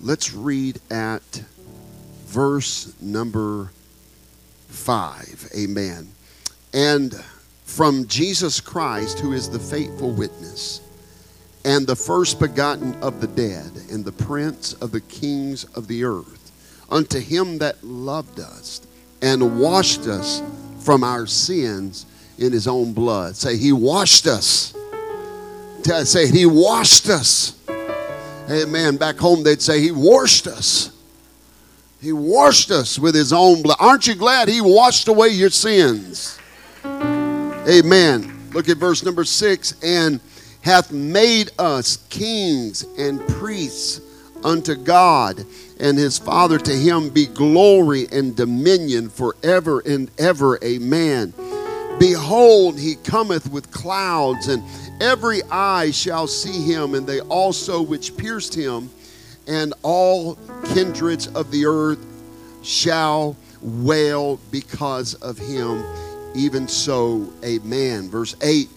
let's read at verse number five. Amen. And from Jesus Christ, who is the faithful witness, and the first begotten of the dead, and the prince of the kings of the earth unto him that loved us and washed us from our sins in his own blood. Say, he washed us. Say, he washed us. Amen. Back home, they'd say, he washed us. He washed us with his own blood. Aren't you glad he washed away your sins? Amen. Look at verse number six. And hath made us kings and priests unto God and his Father. To him be glory and dominion forever and ever. Amen. Behold, he cometh with clouds, and every eye shall see him, and they also which pierced him, and all kindreds of the earth shall wail because of him. Even so, amen. Verse 8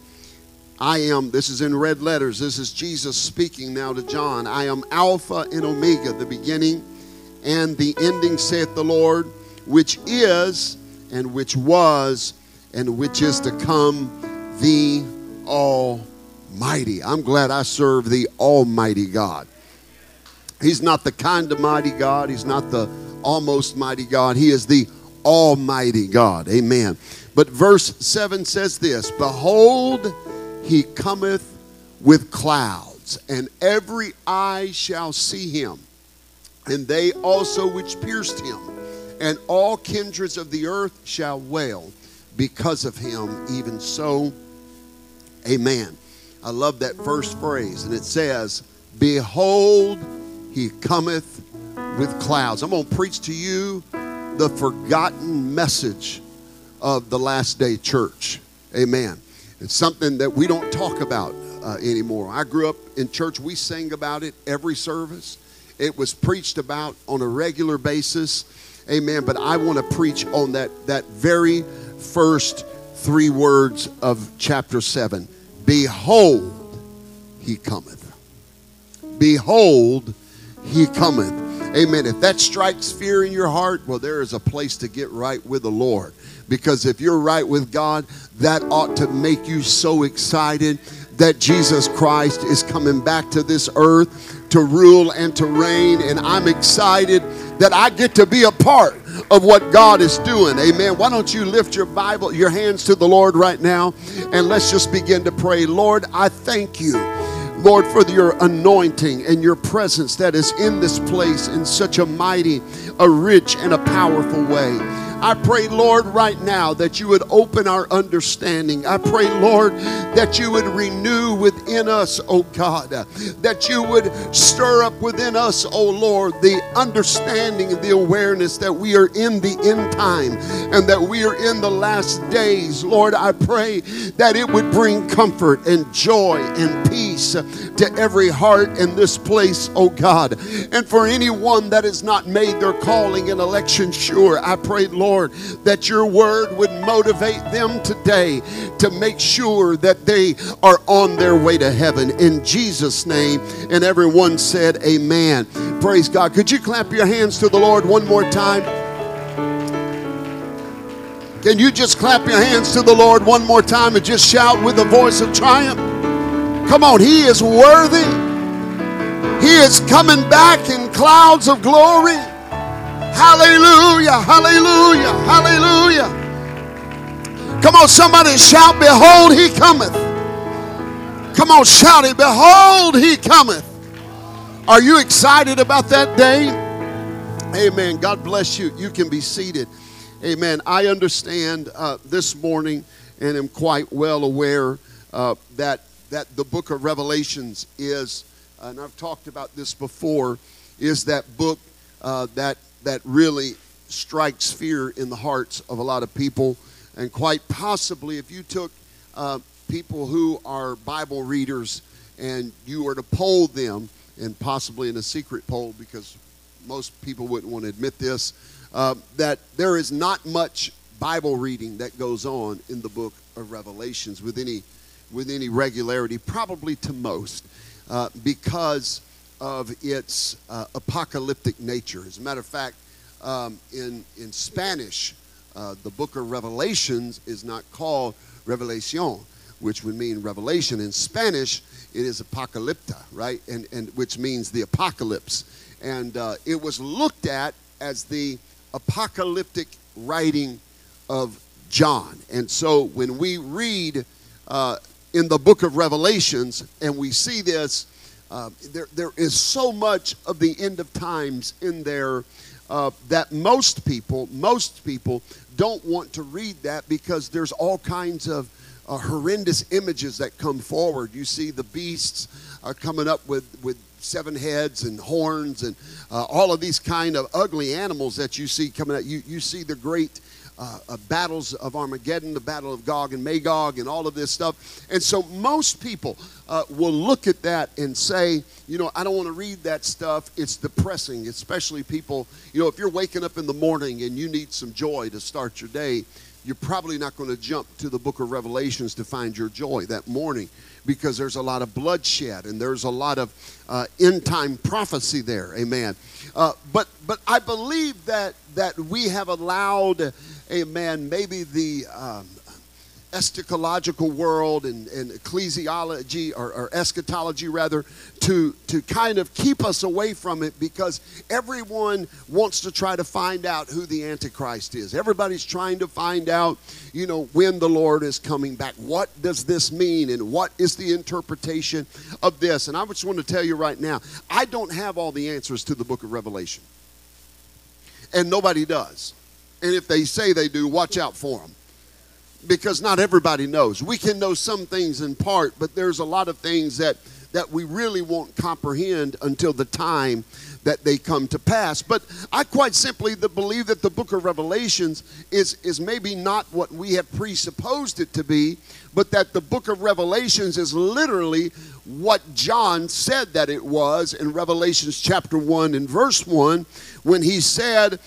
I am, this is in red letters, this is Jesus speaking now to John. I am Alpha and Omega, the beginning and the ending, saith the Lord, which is and which was and which is to come, the Almighty. I'm glad I serve the Almighty God. He's not the kind of mighty God, He's not the almost mighty God, He is the Almighty God. Amen. But verse 7 says this Behold, He cometh with clouds, and every eye shall see Him and they also which pierced him. And all kindreds of the earth shall wail because of him, even so. Amen. I love that first phrase, and it says, Behold, he cometh with clouds. I'm going to preach to you the forgotten message of the last day church. Amen. It's something that we don't talk about uh, anymore. I grew up in church, we sang about it every service. It was preached about on a regular basis. Amen. But I want to preach on that, that very first three words of chapter 7. Behold, he cometh. Behold, he cometh. Amen. If that strikes fear in your heart, well, there is a place to get right with the Lord. Because if you're right with God, that ought to make you so excited that Jesus Christ is coming back to this earth to rule and to reign. And I'm excited that I get to be a part of what God is doing. Amen. Why don't you lift your Bible, your hands to the Lord right now, and let's just begin to pray. Lord, I thank you. Lord, for your anointing and your presence that is in this place in such a mighty, a rich, and a powerful way. I pray, Lord, right now that you would open our understanding. I pray, Lord, that you would renew within us, oh God, that you would stir up within us, oh Lord, the understanding and the awareness that we are in the end time and that we are in the last days. Lord, I pray that it would bring comfort and joy and peace to every heart in this place, oh God. And for anyone that has not made their calling and election sure, I pray, Lord Lord, that your word would motivate them today to make sure that they are on their way to heaven. In Jesus' name. And everyone said, Amen. Praise God. Could you clap your hands to the Lord one more time? Can you just clap your hands to the Lord one more time and just shout with a voice of triumph? Come on, He is worthy. He is coming back in clouds of glory. Hallelujah, hallelujah, hallelujah. Come on, somebody shout, Behold, he cometh. Come on, shout it, Behold, he cometh. Are you excited about that day? Amen. God bless you. You can be seated. Amen. I understand uh, this morning and am quite well aware uh, that, that the book of Revelations is, and I've talked about this before, is that book uh, that that really strikes fear in the hearts of a lot of people, and quite possibly, if you took uh, people who are Bible readers and you were to poll them, and possibly in a secret poll because most people wouldn't want to admit this, uh, that there is not much Bible reading that goes on in the book of Revelations with any with any regularity, probably to most, uh, because of its uh, apocalyptic nature. As a matter of fact, um, in in Spanish, uh, the book of Revelations is not called Revelación, which would mean revelation. In Spanish, it is apocalypta, right? And, and which means the apocalypse. And uh, it was looked at as the apocalyptic writing of John. And so when we read uh, in the book of Revelations and we see this, uh, there, there is so much of the end of times in there uh, that most people, most people don't want to read that because there's all kinds of uh, horrendous images that come forward. You see the beasts uh, coming up with, with seven heads and horns and uh, all of these kind of ugly animals that you see coming out. You, you see the great uh, uh, battles of Armageddon, the battle of Gog and Magog, and all of this stuff. And so most people uh, will look at that and say, you know, I don't want to read that stuff. It's depressing, especially people, you know, if you're waking up in the morning and you need some joy to start your day, you're probably not going to jump to the book of Revelations to find your joy that morning because there's a lot of bloodshed and there's a lot of uh, end time prophecy there. Amen. Uh, but but I believe that that we have allowed, amen, maybe the um, eschatological world and, and ecclesiology or, or, eschatology rather to to kind of keep us away from it because everyone wants to try to find out who the antichrist is. Everybody's trying to find out you know when the lord is coming back. What does this mean and what is the interpretation of this? And i just want to tell you right now i don't have all the answers to the book of revelation. And nobody does and if they say they do watch out for them because not everybody knows. We can know some things in part, but there's a lot of things that that we really won't comprehend until the time that they come to pass. But I quite simply believe that the book of Revelations is, is maybe not what we have presupposed it to be, but that the book of Revelations is literally what John said that it was in Revelations chapter 1 and verse 1 when he said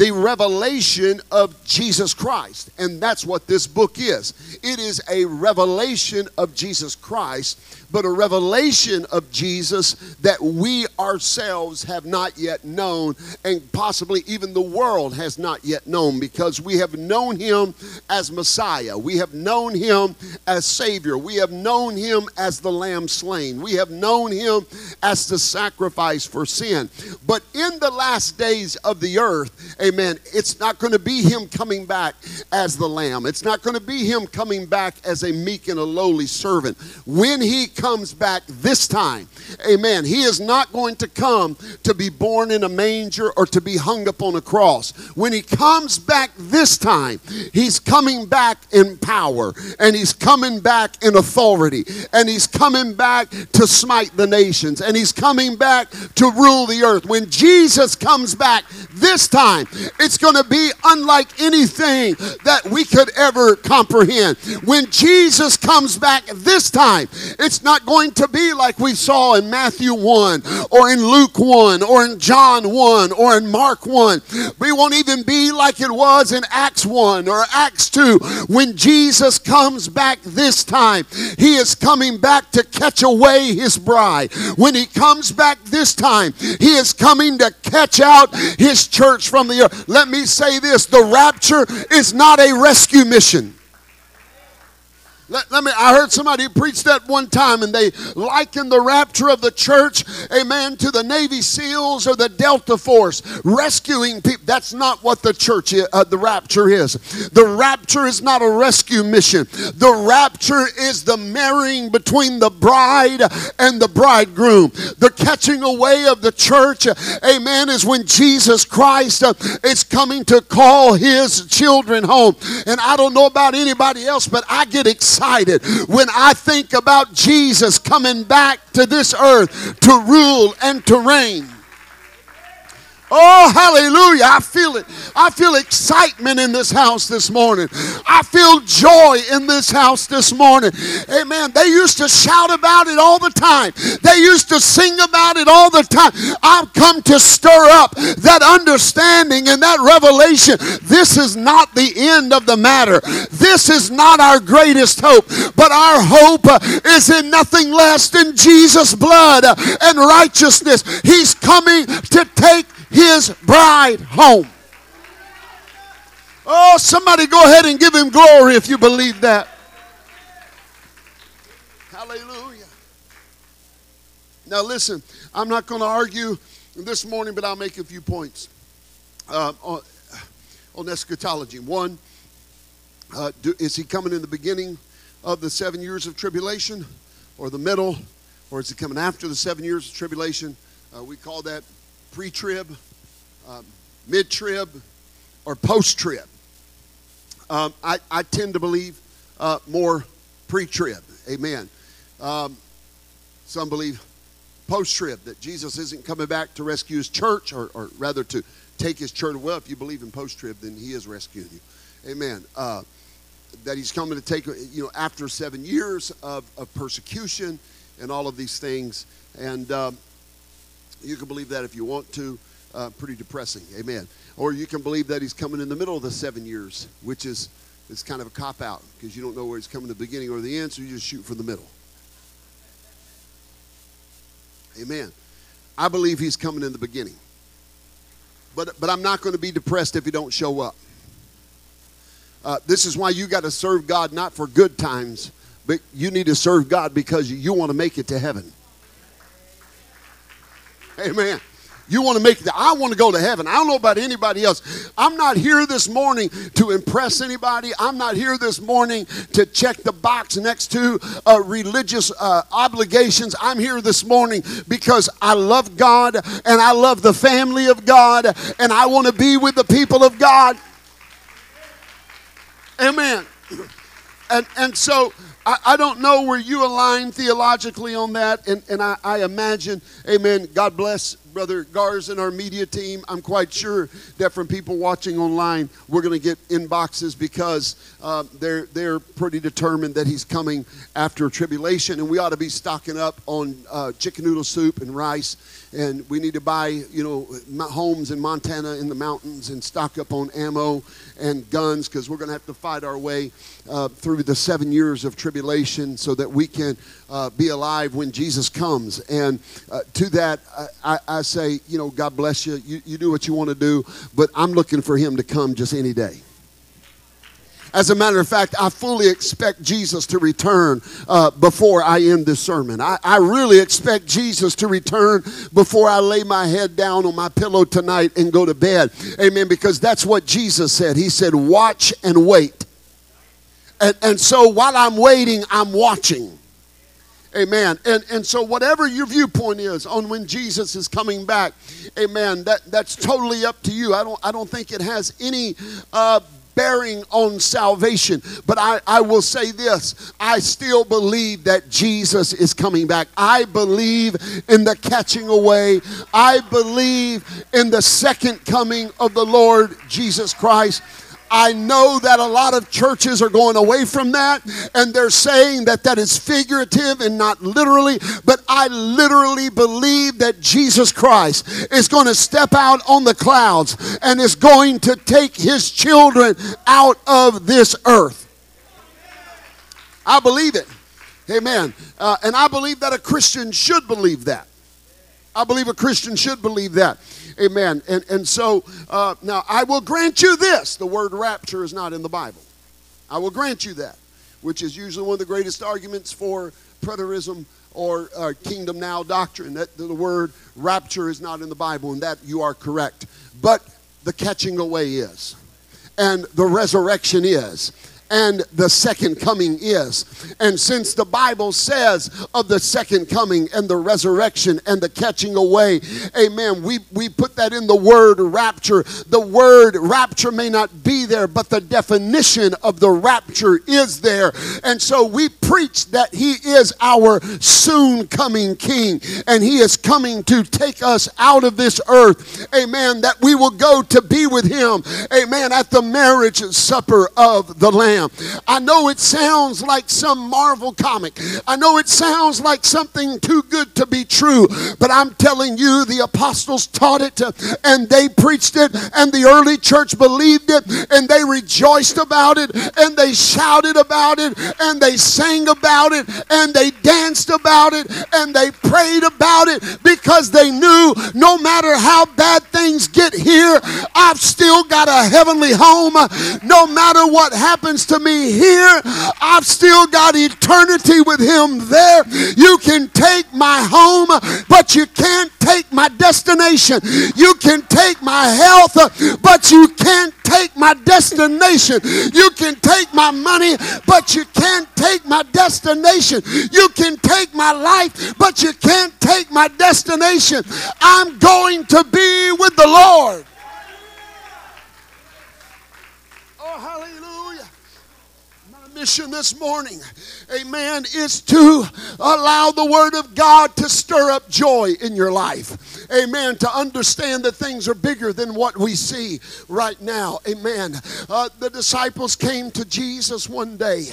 the revelation of Jesus Christ. And that's what this book is. It is a revelation of Jesus Christ, but a revelation of Jesus that we ourselves have not yet known, and possibly even the world has not yet known, because we have known him as Messiah. We have known him as Savior. We have known him as the Lamb slain. We have known him as the sacrifice for sin. But in the last days of the earth, amen, it's not going to be him coming back as the Lamb. It's not going to be him coming back as a meek and a lowly servant. When he comes back this time, amen, he is not going to come to be born in a manger or to be hung up on a cross. When he comes back this time, he's coming back in power and he's coming back in authority and he's coming back to smite the nations and he's coming back to rule the earth. When Jesus comes back this time, it's going to be unlike anything that we could ever comprehend. When Jesus comes back this time, it's not going to be like we saw in Matthew 1 or in Luke 1 or in John 1 or in Mark 1. We won't even be like it was in Acts 1 or Acts 2. When Jesus comes back this time, he is coming back to catch away his bride. When he comes back this time, he is coming to catch out his church from the earth. Let me say this the rapture is not a rescue mission. Let, let, me, I heard somebody preach that one time and they likened the rapture of the church, amen, to the Navy SEALs or the Delta Force rescuing people. That's not what the church, uh, the rapture is. The rapture is not a rescue mission. The rapture is the marrying between the bride and the bridegroom. The catching away of the church, amen, is when Jesus Christ uh, is coming to call his children home. And I don't know about anybody else, but I get excited excited when I think about Jesus coming back to this earth to rule and to reign. Oh, hallelujah. I feel it. I feel excitement in this house this morning. I feel joy in this house this morning. Amen. They used to shout about it all the time, they used to sing about it all the time. I've come to stir up that understanding and that revelation. This is not the end of the matter. This is not our greatest hope, but our hope uh, is in nothing less than Jesus' blood uh, and righteousness. He's coming to take his bride home. Oh, somebody go ahead and give him glory if you believe that. Hallelujah. Now, listen, I'm not going to argue this morning, but I'll make a few points uh, on, on, eschatology. One, uh, do, is he coming in the beginning of the seven years of tribulation, or the middle, or is he coming after the seven years of tribulation? Uh, we call that pre trib, um, mid trib, or post trib. Um, I, I, tend to believe uh, more pre trib. Amen. Um, some believe post trib, that Jesus isn't coming back to rescue his church, or, or rather to take his church. Well, if you believe in post trib, then he is rescuing you. Amen. Uh, that he's coming to take, you know, after seven years of, of persecution and all of these things. And um, you can believe that if you want to. Uh, pretty depressing. Amen. Or you can believe that he's coming in the middle of the seven years, which is it's kind of a cop out because you don't know where he's coming the beginning or the end, so you just shoot for the middle. Amen. I believe he's coming in the beginning. But, but I'm not going to be depressed if he don't show up. Uh, this is why you got to serve God not for good times, but you need to serve God because you want to make it to heaven. Amen. You want to make it. I want to go to heaven. I don't know about anybody else. I'm not here this morning to impress anybody. I'm not here this morning to check the box next to uh, religious uh, obligations. I'm here this morning because I love God and I love the family of God and I want to be with the people of God. Amen. And, and so I, I don't know where you align theologically on that. And, and I, I imagine, amen, God bless Brother Gars and our media team. I'm quite sure that from people watching online, we're going to get inboxes because uh, they're, they're pretty determined that he's coming after tribulation. And we ought to be stocking up on uh, chicken noodle soup and rice. And we need to buy, you know, homes in Montana in the mountains and stock up on ammo and guns because we're going to have to fight our way uh, through the seven years of tribulation so that we can uh, be alive when Jesus comes. And uh, to that, I, I, say, you know, God bless you. you. You do what you want to do, but I'm looking for him to come just any day. As a matter of fact, I fully expect Jesus to return uh, before I end this sermon. I, I really expect Jesus to return before I lay my head down on my pillow tonight and go to bed. Amen. Because that's what Jesus said. He said, Watch and wait. And, and so while I'm waiting, I'm watching. Amen. And, and so, whatever your viewpoint is on when Jesus is coming back, amen, that, that's totally up to you. I don't, I don't think it has any uh, bearing on salvation. But I, I will say this I still believe that Jesus is coming back. I believe in the catching away, I believe in the second coming of the Lord Jesus Christ. I know that a lot of churches are going away from that and they're saying that that is figurative and not literally, but I literally believe that Jesus Christ is going to step out on the clouds and is going to take his children out of this earth. I believe it. Amen. Uh, and I believe that a Christian should believe that. I believe a Christian should believe that. Amen. And, and so uh, now I will grant you this the word rapture is not in the Bible. I will grant you that, which is usually one of the greatest arguments for preterism or uh, kingdom now doctrine that the word rapture is not in the Bible, and that you are correct. But the catching away is, and the resurrection is, and the second coming is. And since the Bible says of the second coming and the resurrection and the catching away, amen, we, we put that in the word rapture. The word rapture may not be there, but the definition of the rapture is there. And so we preach that he is our soon coming king and he is coming to take us out of this earth. Amen. That we will go to be with him. Amen. At the marriage supper of the Lamb. I know it sounds like some Marvel comic. I know it sounds like something too good to be true, but I'm telling you, the apostles taught it and they preached it, and the early church believed it, and they rejoiced about it, and they shouted about it, and they sang about it, and they danced about it, and they prayed about it because they knew no matter how bad things get here, I've still got a heavenly home. No matter what happens to me here, I've still got eternity with Him there. You can take my home, but you can't take my destination. You can take my health, but you can't take my destination. You can take my money, but you can't take my destination. You can take my life, but you can't take my destination. I'm going to be with the Lord. Oh, hallelujah. This morning amen, is to allow the Word of God to stir up joy in your life. Amen. To understand that things are bigger than what we see right now. Amen. Uh, the disciples came to Jesus one day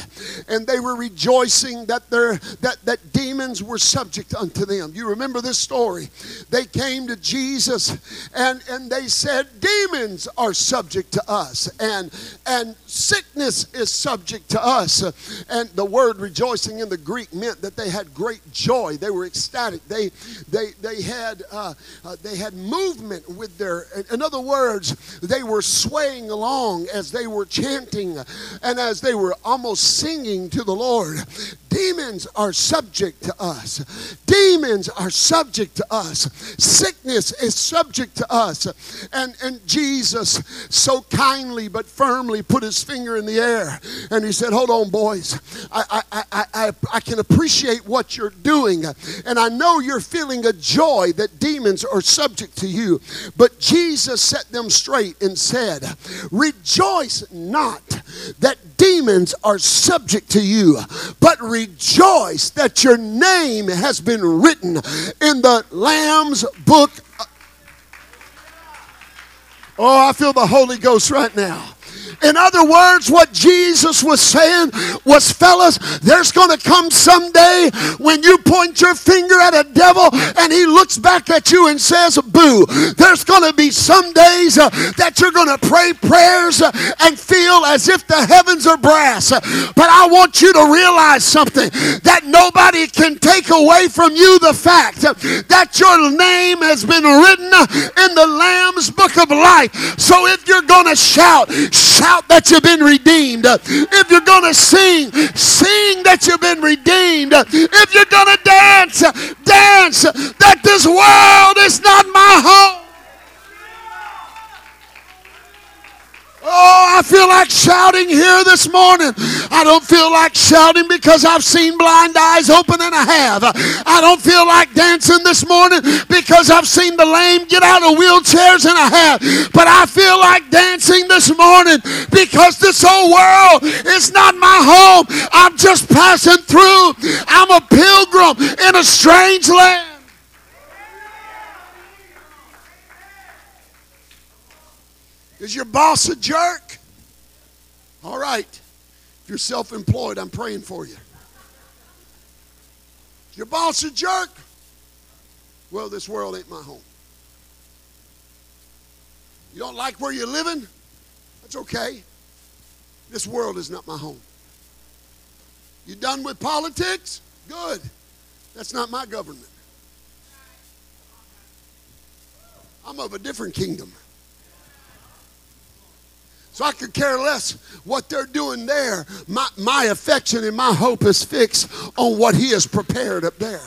and they were rejoicing that, their, that, that demons were subject unto them. You remember this story? They came to Jesus and, and they said, Demons are subject to us, and, and sickness is subject to us. And the word rejoicing in the Greek meant that they had great joy. They were ecstatic. They, they, they, had, uh, uh, they had movement with their, in other words, they were swaying along as they were chanting and as they were almost singing to the Lord. Demons are subject to us. Demons are subject to us. Sickness is subject to us. And, and Jesus so kindly but firmly put his finger in the air and he said, Hold on, boys. I, I, I, I, I can appreciate what you're doing. And I know you're feeling a joy that demons are subject to you. But Jesus set them straight and said, Rejoice not that demons are subject to you, but rejoice that your name has been written in the Lamb's book. Oh, I feel the Holy Ghost right now. In other words, what Jesus was saying was, fellas, there's going to come someday when you point your finger at a devil and he looks back at you and says, boo. There's going to be some days uh, that you're going to pray prayers uh, and feel as if the heavens are brass. But I want you to realize something that nobody can take away from you the fact that your name has been written in the Lamb's book of life. So if you're going to shout, shout shout that you've been redeemed. If you're going to sing, sing that you've been redeemed. If you're going to dance, dance that this world is not my home. Oh, I feel like shouting here this morning. I don't feel like shouting because I've seen blind eyes open and I have. I don't feel like dancing this morning because I've seen the lame get out of wheelchairs and I have. But I feel like dancing this morning because this whole world is not my home. I'm just passing through. I'm a pilgrim in a strange land. Is your boss a jerk? All right. If you're self employed, I'm praying for you. Is your boss a jerk? Well, this world ain't my home. You don't like where you're living? That's okay. This world is not my home. You done with politics? Good. That's not my government. I'm of a different kingdom. So I could care less what they're doing there. My, my affection and my hope is fixed on what He has prepared up there.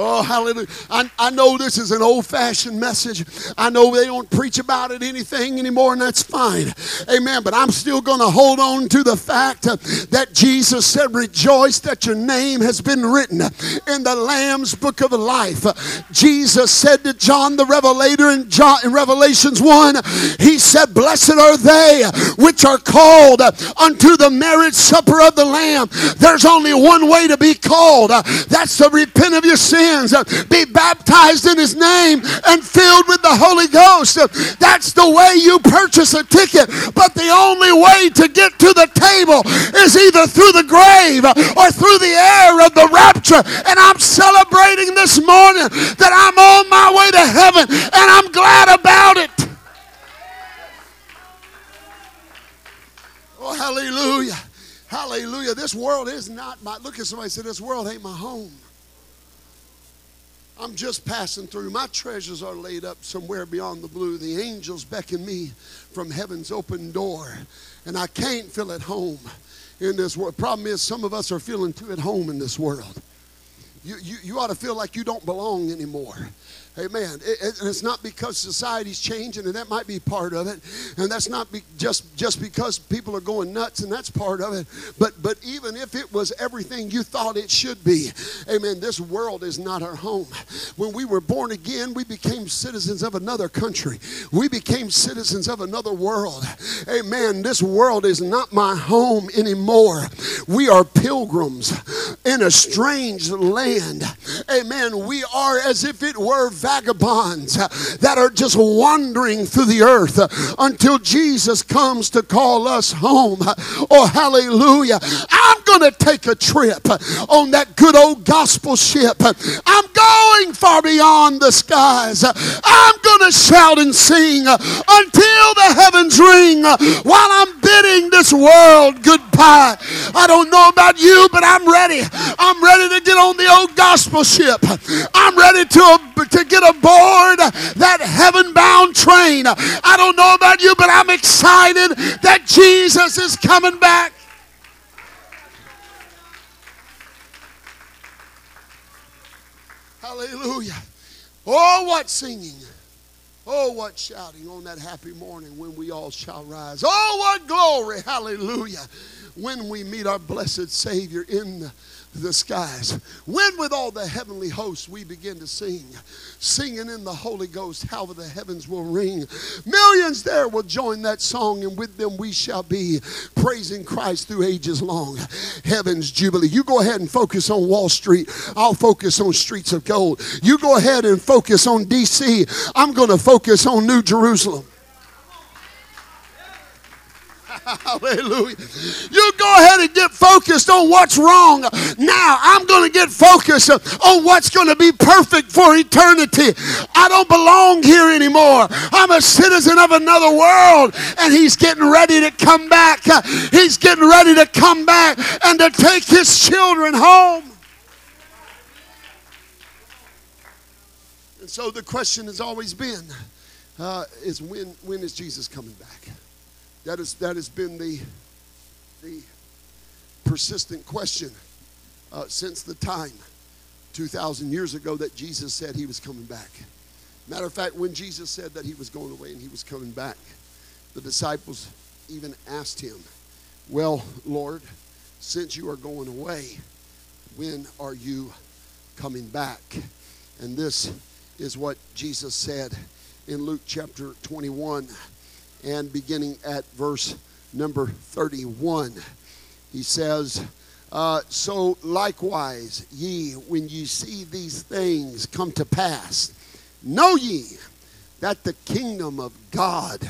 Oh, hallelujah. I, I know this is an old fashioned message. I know they don't preach about it anything anymore, and that's fine. Amen. But I'm still going to hold on to the fact that Jesus said, Rejoice that your name has been written in the Lamb's book of life. Jesus said to John the Revelator in, John, in Revelations 1, He said, Blessed are they which are called unto the marriage supper of the Lamb. There's only one way to be called that's to repent of your sin sins, be baptized in his name, and filled with the Holy Ghost. That's the way you purchase a ticket. But the only way to get to the table is either through the grave or through the air of the rapture. And I'm celebrating this morning that I'm on my way to heaven and I'm glad about it. Oh, hallelujah. Hallelujah. This world is not my, look at somebody say, this world ain't my home. I'm just passing through. My treasures are laid up somewhere beyond the blue. The angels beckon me from heaven's open door, and I can't feel at home in this world. Problem is, some of us are feeling too at home in this world. You, you, you ought to feel like you don't belong anymore. Amen. It, it, and it's not because society's changing, and that might be part of it. And that's not be just just because people are going nuts, and that's part of it. But but even if it was everything you thought it should be, Amen. This world is not our home. When we were born again, we became citizens of another country. We became citizens of another world. Amen. This world is not my home anymore. We are pilgrims in a strange land. Amen. We are as if it were vagabonds that are just wandering through the earth until Jesus comes to call us home. Oh, hallelujah. I'm going to take a trip on that good old gospel ship. I'm going far beyond the skies. I'm going to shout and sing until the heavens ring while I'm bidding this world goodbye. I don't know about you, but I'm ready. I'm ready to get on the old gospel ship. I'm ready to, to get aboard that heaven bound train. I don't know about you, but I'm excited that Jesus is coming back. Hallelujah. Oh, what singing. Oh, what shouting on that happy morning when we all shall rise. Oh, what glory. Hallelujah. When we meet our blessed Savior in the the skies. When with all the heavenly hosts we begin to sing, singing in the Holy Ghost, how the heavens will ring. Millions there will join that song, and with them we shall be praising Christ through ages long. Heaven's Jubilee. You go ahead and focus on Wall Street. I'll focus on streets of gold. You go ahead and focus on DC. I'm going to focus on New Jerusalem. Hallelujah. You go ahead and get focused on what's wrong. Now I'm going to get focused on what's going to be perfect for eternity. I don't belong here anymore. I'm a citizen of another world, and He's getting ready to come back. He's getting ready to come back and to take His children home. And so the question has always been uh, is when, when is Jesus coming back? That, is, that has been the, the persistent question uh, since the time 2,000 years ago that Jesus said he was coming back. Matter of fact, when Jesus said that he was going away and he was coming back, the disciples even asked him, Well, Lord, since you are going away, when are you coming back? And this is what Jesus said in Luke chapter 21 and beginning at verse number 31. He says, uh, So likewise, ye, when ye see these things come to pass, know ye that the kingdom of God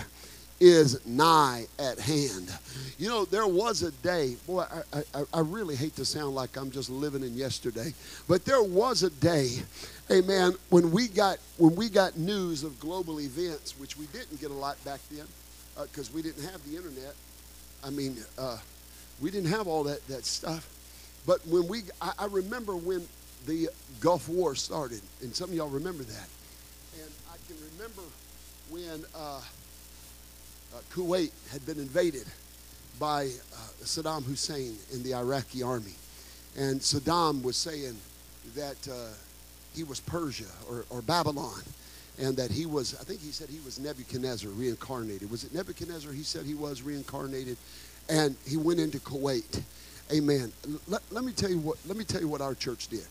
is nigh at hand. You know, there was a day, boy, I, I, I, really hate to sound like I'm just living in yesterday, but there was a day, amen, when we got when we got news of global events, which we didn't get a lot back then, because uh, we didn't have the internet. I mean, uh, we didn't have all that, that stuff. But when we, I, I, remember when the Gulf War started, and some of y'all remember that. And I can remember when uh, uh Kuwait had been invaded by uh, Saddam Hussein and the Iraqi army. And Saddam was saying that uh, he was Persia or, or Babylon, and that he was, I think he said he was Nebuchadnezzar reincarnated. Was it Nebuchadnezzar? He said he was reincarnated, and he went into Kuwait. Amen. Let, let me tell you what. Let me tell you what our church did.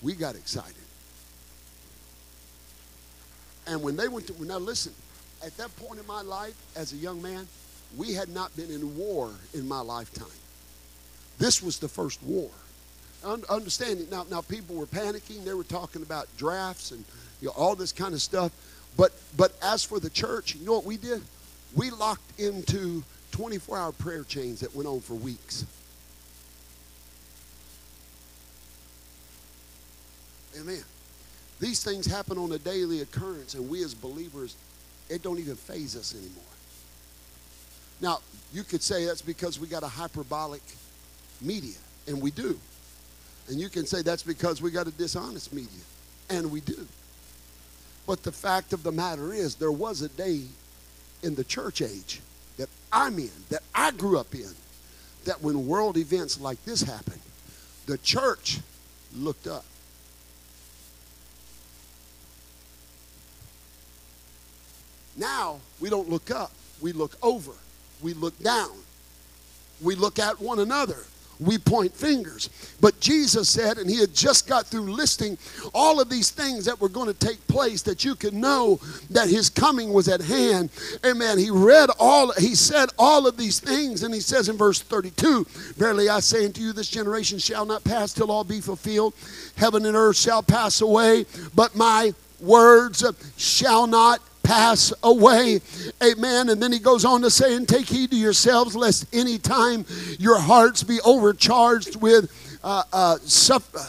We got excited, and when they went to now listen, at that point in my life as a young man, we had not been in war in my lifetime. This was the first war. Understanding now, now people were panicking. They were talking about drafts and you know, all this kind of stuff. But but as for the church, you know what we did? We locked into 24-hour prayer chains that went on for weeks. Amen. These things happen on a daily occurrence, and we as believers, it don't even phase us anymore. Now, you could say that's because we got a hyperbolic media, and we do. And you can say that's because we got a dishonest media, and we do. But the fact of the matter is, there was a day in the church age that I'm in, that I grew up in, that when world events like this happened, the church looked up. Now we don't look up, we look over, we look down, we look at one another we point fingers. But Jesus said, and he had just got through listing all of these things that were going to take place that you could know that his coming was at hand. Amen. He read all, he said all of these things, and he says in verse 32 Verily I say unto you, this generation shall not pass till all be fulfilled. Heaven and earth shall pass away, but my words shall not pass away. Amen. And then he goes on to say, and take heed to yourselves, lest any time your hearts be overcharged with uh, uh, suffering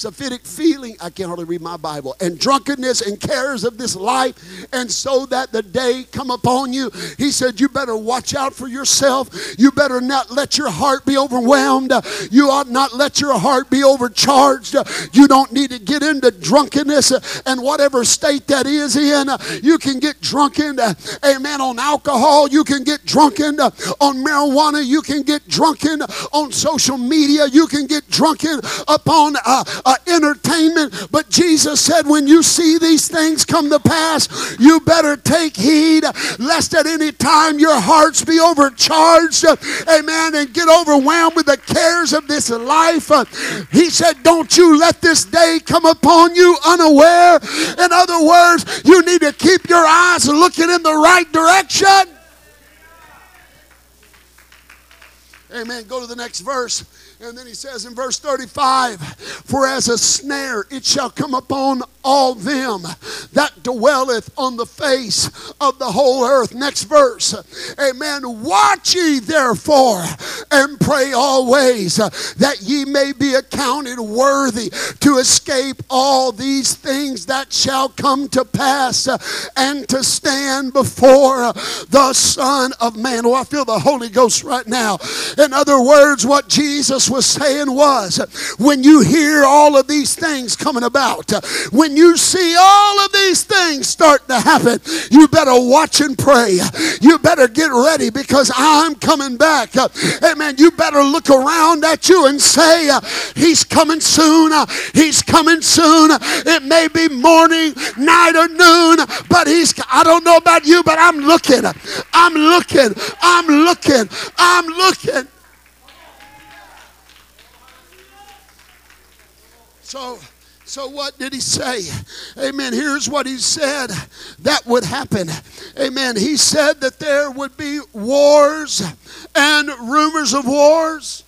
Saphitic feeling, I can't hardly read my Bible, and drunkenness and cares of this life, and so that the day come upon you. He said, You better watch out for yourself. You better not let your heart be overwhelmed. You ought not let your heart be overcharged. You don't need to get into drunkenness and whatever state that is in. You can get drunken, amen, on alcohol. You can get drunken on marijuana. You can get drunken on social media. You can get drunken upon. Uh, uh, entertainment. But Jesus said, when you see these things come to pass, you better take heed lest at any time your hearts be overcharged. Amen. And get overwhelmed with the cares of this life. He said, Don't you let this day come upon you unaware. In other words, you need to keep your eyes looking in the right direction. Amen. Go to the next verse. And then he says in verse 35 For as a snare it shall come upon all them that dwelleth on the face of the whole earth. Next verse. Amen. Watch ye therefore and pray always that ye may be accounted worthy to escape all these things that shall come to pass and to stand before the Son of Man. Oh, I feel the Holy Ghost right now. In other words, what Jesus was saying was when you hear all of these things coming about, when you see all of these things start to happen, you better watch and pray. You better get ready because I'm coming back. Amen. You better look around at you and say, He's coming soon. He's coming soon. It may be morning, night, or noon, but He's, I don't know about you, but I'm looking. I'm looking. I'm looking. I'm looking. So, so what did he say? Amen. Here's what he said that would happen. Amen. He said that there would be wars and rumors of wars.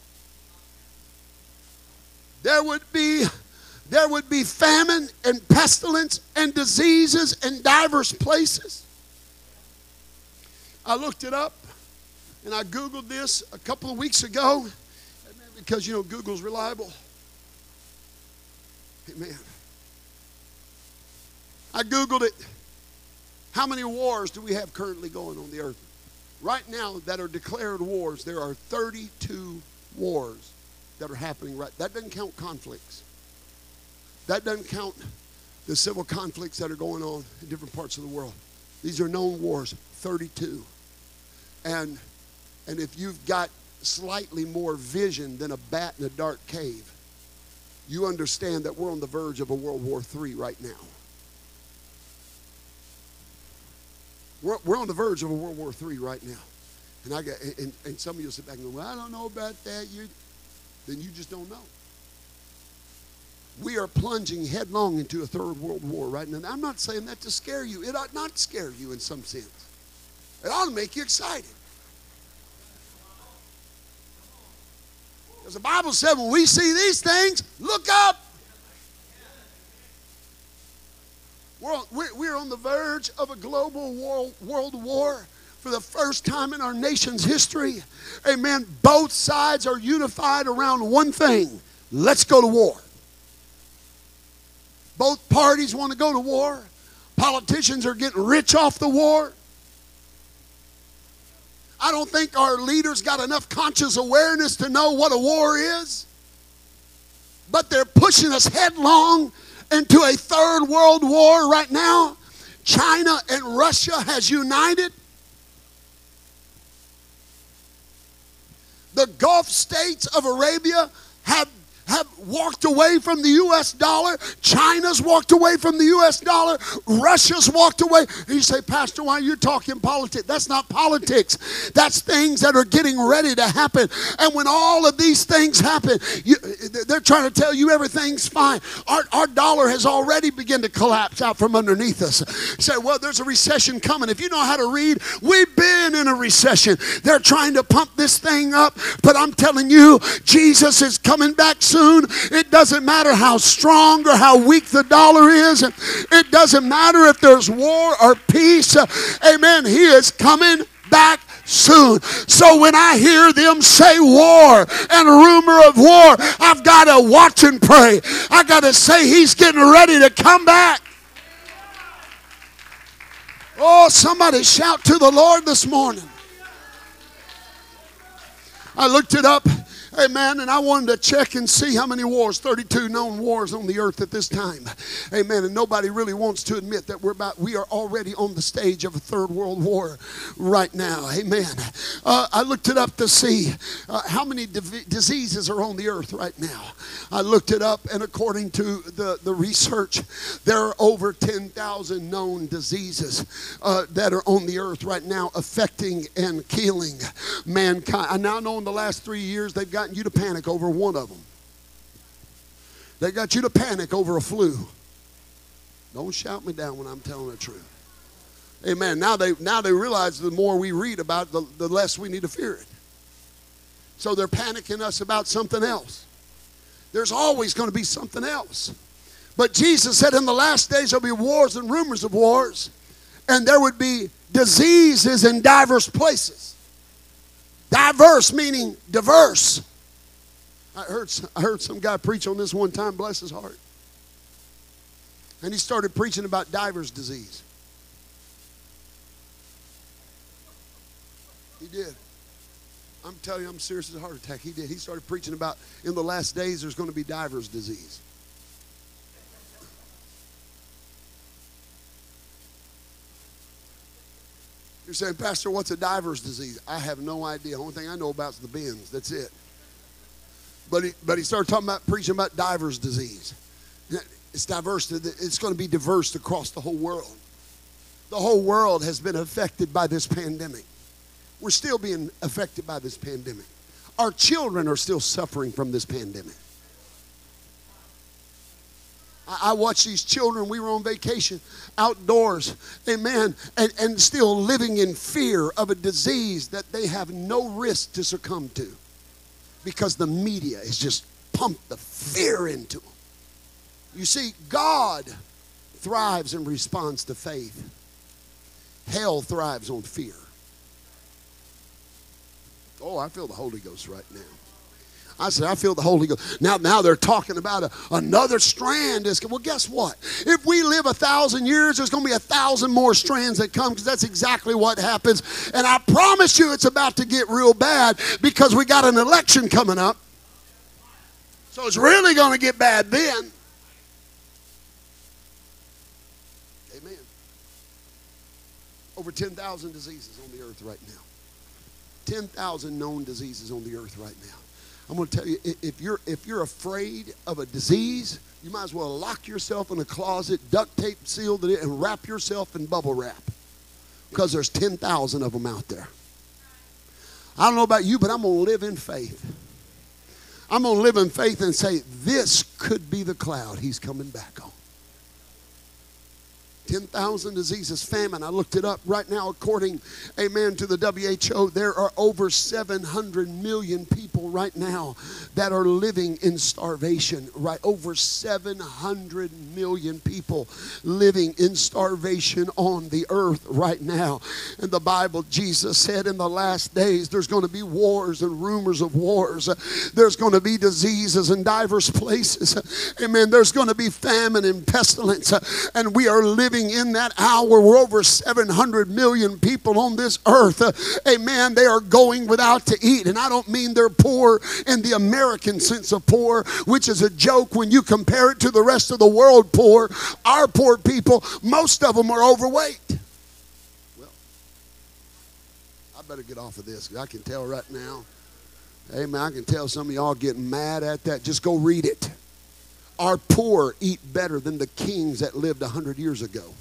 There would be there would be famine and pestilence and diseases in diverse places. I looked it up and I Googled this a couple of weeks ago because, you know, Google's reliable. Amen. I Googled it. How many wars do we have currently going on the earth? Right now, that are declared wars, there are 32 wars that are happening right. That doesn't count conflicts. That doesn't count the civil conflicts that are going on in different parts of the world. These are known wars, 32. And and if you've got slightly more vision than a bat in a dark cave, you understand that we're on the verge of a World War III right now. We're, we're on the verge of a World War III right now. And I got and, and some of you sit back and go, well, I don't know about that. You then you just don't know. We are plunging headlong into a third world war right now. I'm not saying that to scare you. It ought not scare you in some sense. It ought to make you excited. Because the Bible said when we see these things, look up. We're on, we're, on the verge of a global world war for the first time in our nation's history. Amen. Both sides are unified around one thing let's go to war. Both parties want to go to war. Politicians are getting rich off the war. I don't think our leaders got enough conscious awareness to know what a war is. But they're pushing us headlong into a third world war right now. China and Russia has united. The Gulf states of Arabia have have walked away from the US dollar. China's walked away from the US dollar. Russia's walked away. And you say, Pastor, why are you talking politics? That's not politics. That's things that are getting ready to happen. And when all of these things happen, you, they're trying to tell you everything's fine. Our, our dollar has already begun to collapse out from underneath us. Say, well, there's a recession coming. If you know how to read, we've been in a recession. They're trying to pump this thing up, but I'm telling you, Jesus is coming back soon. It doesn't matter how strong or how weak the dollar is. It doesn't matter if there's war or peace. Amen. He is coming back soon. So when I hear them say war and rumor of war, I've got to watch and pray. I got to say he's getting ready to come back. Oh, somebody shout to the Lord this morning. I looked it up Amen. And I wanted to check and see how many wars, 32 known wars on the earth at this time. Amen. And nobody really wants to admit that we're about, we are already on the stage of a third world war right now. Amen. Uh, I looked it up to see uh, how many div- diseases are on the earth right now. I looked it up, and according to the, the research, there are over 10,000 known diseases uh, that are on the earth right now affecting and killing mankind. I now know in the last three years they've got gotten you to panic over one of them. They got you to panic over a flu. Don't shout me down when I'm telling the truth. Amen. Now they now they realize the more we read about it, the, the less we need to fear it. So they're panicking us about something else. There's always going to be something else. But Jesus said in the last days there'll be wars and rumors of wars, and there would be diseases in diverse places. Diverse meaning diverse. I heard, I heard some guy preach on this one time, bless his heart. And he started preaching about diver's disease. He did. I'm telling you, I'm serious as a heart attack. He did. He started preaching about in the last days there's going to be diver's disease. You're saying, Pastor, what's a diver's disease? I have no idea. The only thing I know about is the bends. That's it. But he, but he started talking about preaching about diver's disease. It's diverse. It's going to be diverse across the whole world. The whole world has been affected by this pandemic. We're still being affected by this pandemic. Our children are still suffering from this pandemic. I watched these children. We were on vacation outdoors, amen, and, and still living in fear of a disease that they have no risk to succumb to because the media has just pumped the fear into them. You see, God thrives in response to faith, hell thrives on fear. Oh, I feel the Holy Ghost right now. I said, I feel the Holy Ghost. Now, now they're talking about a, another strand. Is, well, guess what? If we live a thousand years, there's going to be a thousand more strands that come because that's exactly what happens. And I promise you it's about to get real bad because we got an election coming up. So it's really going to get bad then. Amen. Over 10,000 diseases on the earth right now. 10,000 known diseases on the earth right now. I'm going to tell you if you're if you're afraid of a disease, you might as well lock yourself in a closet, duct tape sealed it, and wrap yourself in bubble wrap because there's 10,000 of them out there. I don't know about you, but I'm going to live in faith. I'm going to live in faith and say, this could be the cloud he's coming back on. 10,000 diseases, famine. I looked it up right now, according, amen, to the WHO. There are over 700 million people right now that are living in starvation. Right, over 700 million people living in starvation on the earth right now. And the Bible, Jesus said in the last days there's going to be wars and rumors of wars. There's going to be diseases in diverse places. Amen. There's going to be famine and pestilence. And we are living living in that hour. We're over 700 million people on this earth. Uh, amen. They are going without to eat. And I don't mean they're poor in the American sense of poor, which is a joke when you compare it to the rest of the world poor. Our poor people, most of them are overweight. Well, I better get off of this because I can tell right now. Amen. I can tell some of y'all getting mad at that. Just go read it. Our poor eat better than the kings that lived 100 years ago.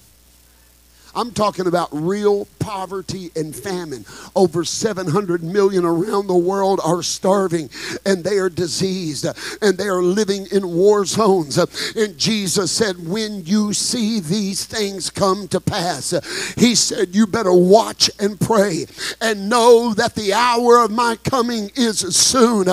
I'm talking about real poverty and famine. Over 700 million around the world are starving and they are diseased and they are living in war zones. And Jesus said, When you see these things come to pass, He said, You better watch and pray and know that the hour of my coming is soon.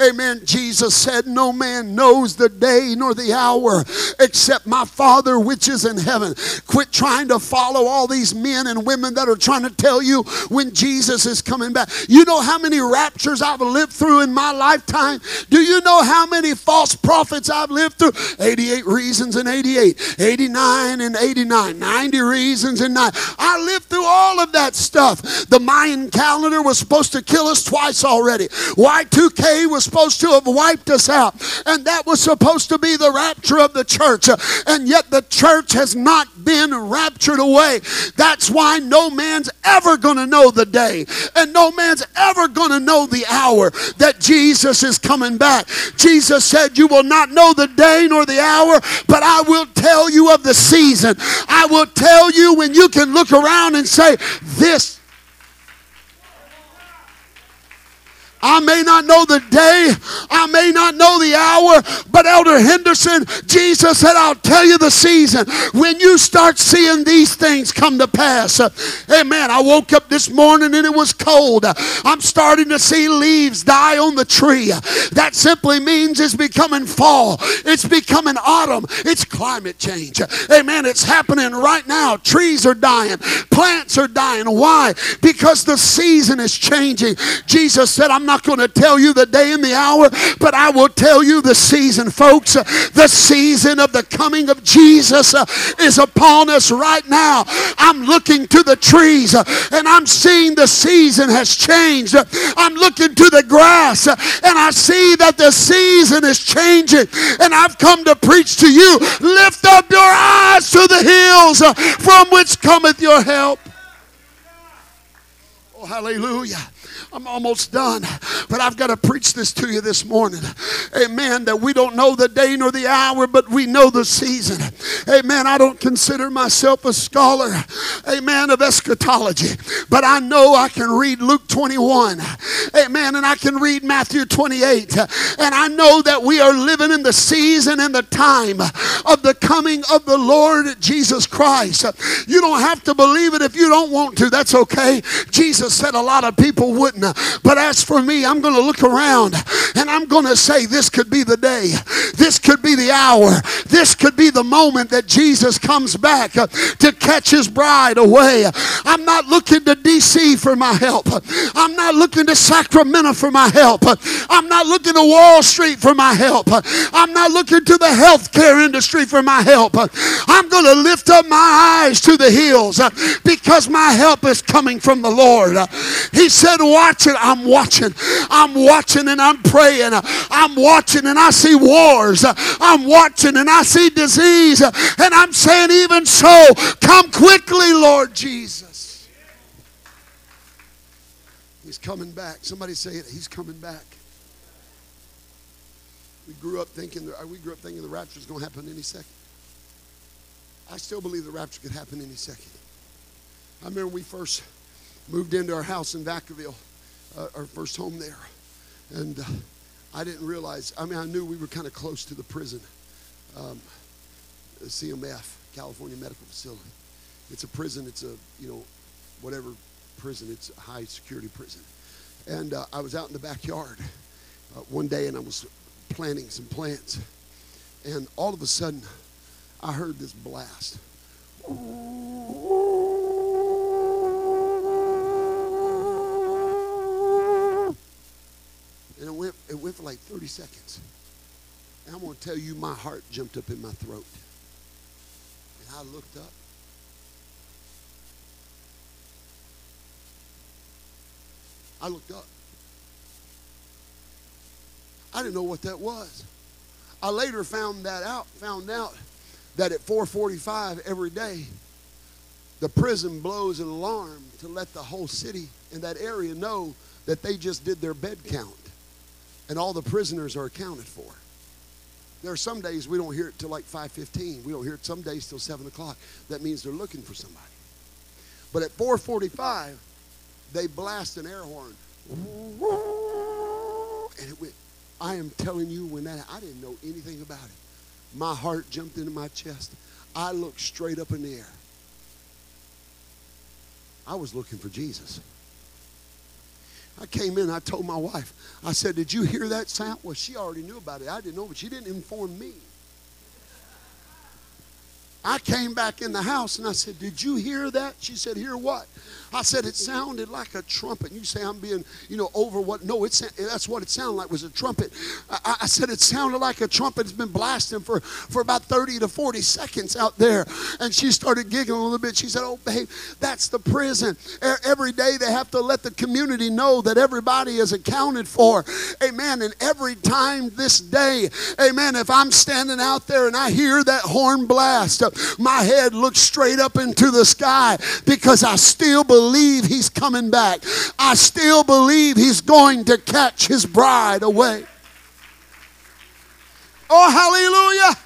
Amen. Jesus said, No man knows the day nor the hour except my Father which is in heaven. Quit trying to follow all these men and women that are trying to tell you when Jesus is coming back. You know how many raptures I've lived through in my lifetime? Do you know how many false prophets I've lived through? 88 reasons and 88, 89 and 89, 90 reasons and 9. I lived through all of that stuff. The Mayan calendar was supposed to kill us twice already. Y2K was supposed to have wiped us out. And that was supposed to be the rapture of the church. And yet the church has not been raptured away. That's why no man's ever going to know the day and no man's ever going to know the hour that Jesus is coming back. Jesus said, You will not know the day nor the hour, but I will tell you of the season. I will tell you when you can look around and say, This I may not know the day, I may not know the hour, but Elder Henderson, Jesus said, I'll tell you the season. When you start seeing these things come to pass, amen. I woke up this morning and it was cold. I'm starting to see leaves die on the tree. That simply means it's becoming fall, it's becoming autumn, it's climate change. Amen. It's happening right now. Trees are dying, plants are dying. Why? Because the season is changing. Jesus said, I'm not not going to tell you the day and the hour, but I will tell you the season, folks. The season of the coming of Jesus uh, is upon us right now. I'm looking to the trees uh, and I'm seeing the season has changed. I'm looking to the grass uh, and I see that the season is changing. And I've come to preach to you lift up your eyes to the hills from which cometh your help. Oh, hallelujah. I'm almost done, but I've got to preach this to you this morning. Amen. That we don't know the day nor the hour, but we know the season. Amen. I don't consider myself a scholar, amen, of eschatology, but I know I can read Luke 21, amen, and I can read Matthew 28, and I know that we are living in the season and the time of the coming of the Lord Jesus Christ. You don't have to believe it if you don't want to. That's okay. Jesus said a lot of people wouldn't. But as for me, I'm going to look around and I'm going to say, this could be the day. This could be the hour. This could be the moment that Jesus comes back to catch his bride away. I'm not looking to DC for my help. I'm not looking to Sacramento for my help. I'm not looking to Wall Street for my help. I'm not looking to the healthcare industry for my help. I'm going to lift up my eyes to the hills because my help is coming from the Lord. He said, Watch watching. I'm watching. I'm watching and I'm praying. I'm watching and I see wars. I'm watching and I see disease. And I'm saying, even so, come quickly, Lord Jesus. He's coming back. Somebody say it. He's coming back. We grew up thinking that, we grew up thinking the rapture was going to happen any second. I still believe the rapture could happen any second. I remember we first moved into our house in Vacaville, uh, our first home there, and uh, I didn't realize. I mean, I knew we were kind of close to the prison, um, CMF, California Medical Facility. It's a prison. It's a you know, whatever prison. It's a high security prison. And uh, I was out in the backyard uh, one day, and I was planting some plants, and all of a sudden, I heard this blast. And like 30 seconds. And I'm going to tell you, my heart jumped up in my throat. And I looked up. I looked up. I didn't know what that was. I later found that out, found out that at 445 every day, the prison blows an alarm to let the whole city in that area know that they just did their bed count and all the prisoners are accounted for. There are some days we don't hear it till like 5.15. We don't hear it some days till 7 o'clock. That means they're looking for somebody. But at 4.45, they blast an air horn. And it went, I am telling you, when that, I didn't know anything about it. My heart jumped into my chest. I looked straight up in the air. I was looking for Jesus. I came in, I told my wife, I said, Did you hear that sound? Well, she already knew about it. I didn't know, but she didn't inform me. I came back in the house and I said, Did you hear that? She said, Hear what? I said, It sounded like a trumpet. You say I'm being, you know, over what? No, it's that's what it sounded like was a trumpet. I, I said, It sounded like a trumpet. It's been blasting for, for about 30 to 40 seconds out there. And she started giggling a little bit. She said, Oh, babe, that's the prison. Every day they have to let the community know that everybody is accounted for. Amen. And every time this day, amen, if I'm standing out there and I hear that horn blast, uh, my head looks straight up into the sky because I still believe he's coming back. I still believe he's going to catch his bride away. Oh, hallelujah.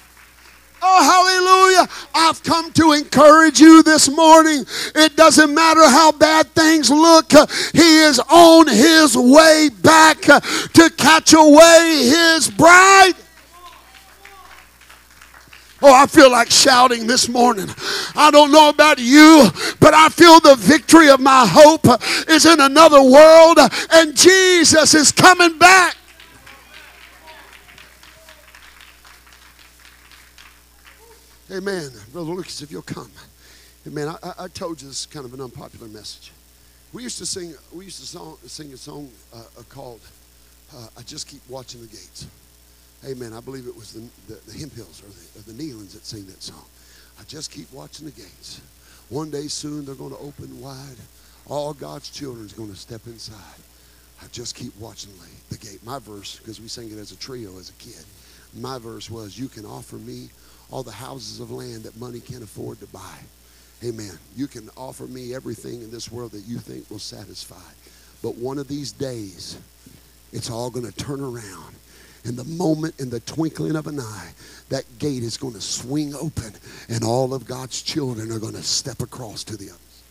Oh, hallelujah. I've come to encourage you this morning. It doesn't matter how bad things look, He is on His way back to catch away His bride. Oh, I feel like shouting this morning. I don't know about you, but I feel the victory of my hope is in another world, and Jesus is coming back. Amen. Brother Lucas, if you'll come. Amen. I, I told you this is kind of an unpopular message. We used to sing, we used to song, sing a song uh, called uh, I Just Keep Watching the Gates. Amen. I believe it was the, the, the Hemphills or the, the Nelons that sing that song. I just keep watching the gates. One day soon they're going to open wide. All God's children is going to step inside. I just keep watching the gate. My verse, because we sang it as a trio as a kid, my verse was, You can offer me all the houses of land that money can't afford to buy. Amen. You can offer me everything in this world that you think will satisfy. But one of these days, it's all going to turn around in the moment, in the twinkling of an eye, that gate is going to swing open and all of God's children are going to step across to the others.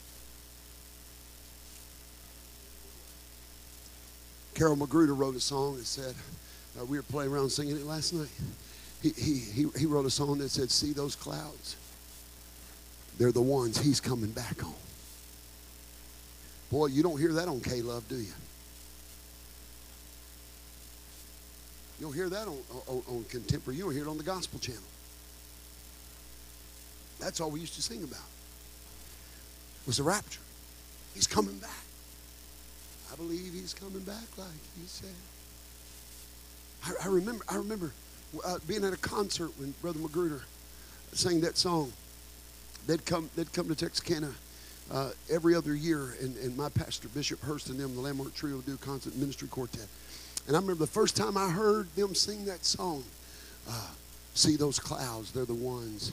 Carol Magruder wrote a song that said, uh, we were playing around singing it last night. He, he, he, he wrote a song that said, See those clouds? They're the ones he's coming back on. Boy, you don't hear that on K Love, do you? You don't hear that on, on, on contemporary. You don't hear it on the gospel channel. That's all we used to sing about. Was the rapture. He's coming back. I believe he's coming back like he said. I, I remember. I remember uh, being at a concert when Brother Magruder sang that song. They'd come. They'd come to Texarkana uh, every other year, and, and my pastor Bishop Hurst and them, the Landmark Trio, do concert ministry quartet. And I remember the first time I heard them sing that song, uh, See Those Clouds, they're the ones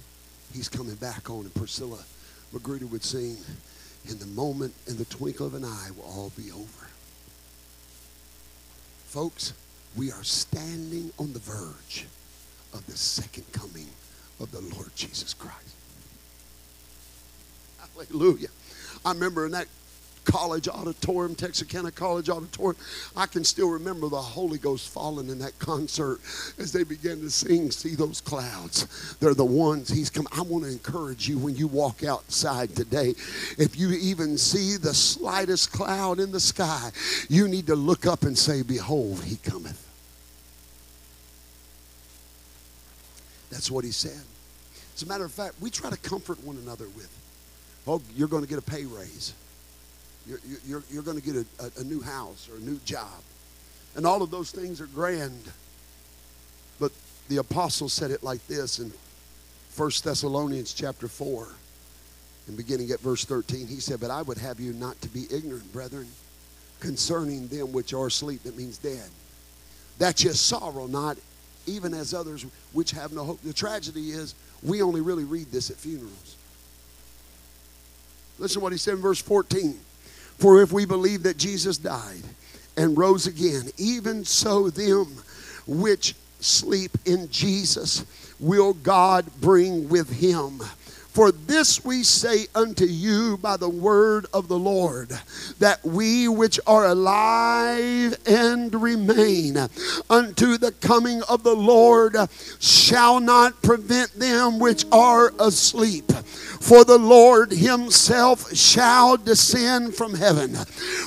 he's coming back on. And Priscilla Magruder would sing, In the moment, in the twinkle of an eye, will all be over. Folks, we are standing on the verge of the second coming of the Lord Jesus Christ. Hallelujah. I remember in that college auditorium, Texarkana College Auditorium. I can still remember the Holy Ghost falling in that concert as they began to sing, See those clouds. They're the ones He's come. I want to encourage you when you walk outside today, if you even see the slightest cloud in the sky, you need to look up and say, Behold, He cometh. That's what He said. As a matter of fact, we try to comfort one another with, Oh, you're going to get a pay raise. You're, you're, you're going to get a, a, new house or a new job. And all of those things are grand. But the apostle said it like this in 1 Thessalonians chapter 4 and beginning at verse 13. He said, But I would have you not to be ignorant, brethren, concerning them which are asleep. That means dead. That you sorrow not, even as others which have no hope. The tragedy is we only really read this at funerals. Listen to what he said in verse 14. For if we believe that Jesus died and rose again, even so them which sleep in Jesus will God bring with him. For this we say unto you by the word of the Lord, that we which are alive and remain unto the coming of the Lord shall not prevent them which are asleep. For the Lord himself shall descend from heaven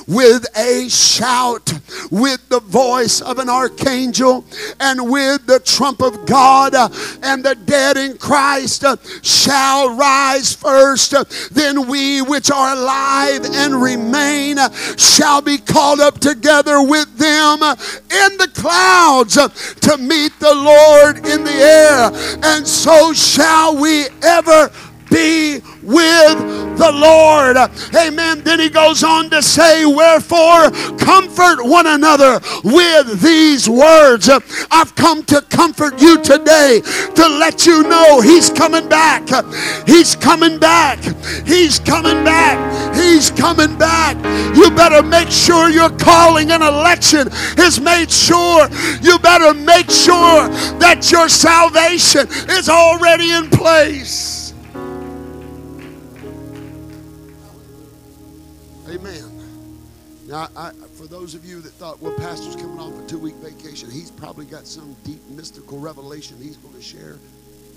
with a shout, with the voice of an archangel, and with the trump of God, and the dead in Christ shall rise first. Then we which are alive and remain shall be called up together with them in the clouds to meet the Lord in the air. And so shall we ever be with the Lord. Amen. Then he goes on to say, Wherefore, comfort one another with these words. I've come to comfort you today to let you know he's coming back. He's coming back. He's coming back. He's coming back. You better make sure your calling and election is made sure. You better make sure that your salvation is already in place. Now, I, for those of you that thought, well, Pastor's coming off a two week vacation, he's probably got some deep mystical revelation he's going to share.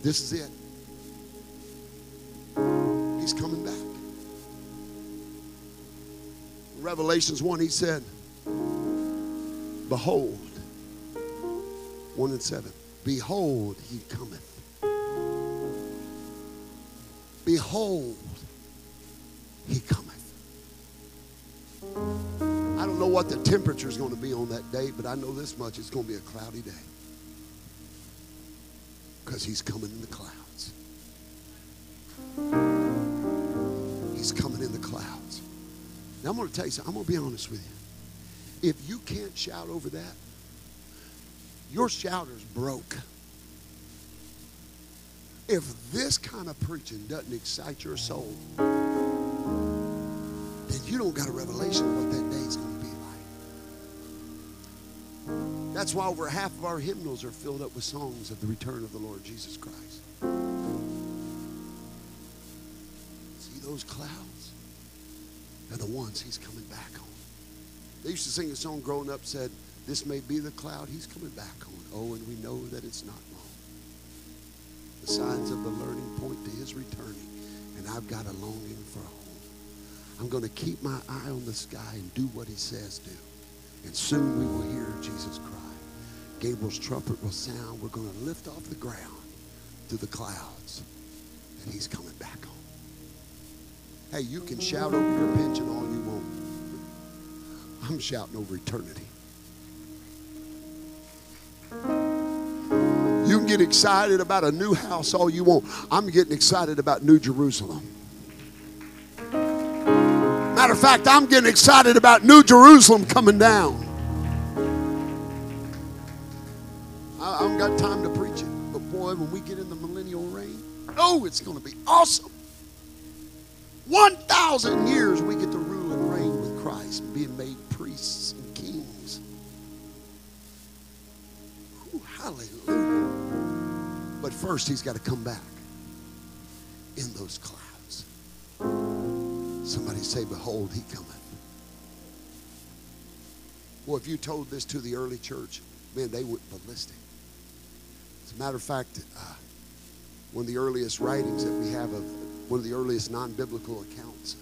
This is it. He's coming back. Revelations 1, he said, Behold, 1 and 7, Behold, he cometh. Behold, he cometh. I don't know what the temperature is going to be on that day, but I know this much it's going to be a cloudy day. Because he's coming in the clouds. He's coming in the clouds. Now, I'm going to tell you something. I'm going to be honest with you. If you can't shout over that, your shouter's broke. If this kind of preaching doesn't excite your soul, then you don't got a revelation of what that day is going to be like. That's why over half of our hymnals are filled up with songs of the return of the Lord Jesus Christ. See those clouds? They're the ones he's coming back on. They used to sing a song growing up said, This may be the cloud he's coming back on. Oh, and we know that it's not long. The signs of the learning point to his returning, and I've got a longing for. I'm going to keep my eye on the sky and do what he says do. And soon we will hear Jesus cry. Gabriel's trumpet will sound. We're going to lift off the ground to the clouds. And he's coming back home. Hey, you can shout over your pension all you want. I'm shouting over eternity. You can get excited about a new house all you want. I'm getting excited about New Jerusalem. Matter of fact, I'm getting excited about New Jerusalem coming down. I, I haven't got time to preach it, but boy, when we get in the millennial reign, oh, it's going to be awesome. 1,000 years we get to rule and reign with Christ, being made priests and kings. Hallelujah. But first, he's got to come back in those clouds. Somebody say, Behold, he cometh. Well, if you told this to the early church, man, they went ballistic. As a matter of fact, uh, one of the earliest writings that we have of one of the earliest non biblical accounts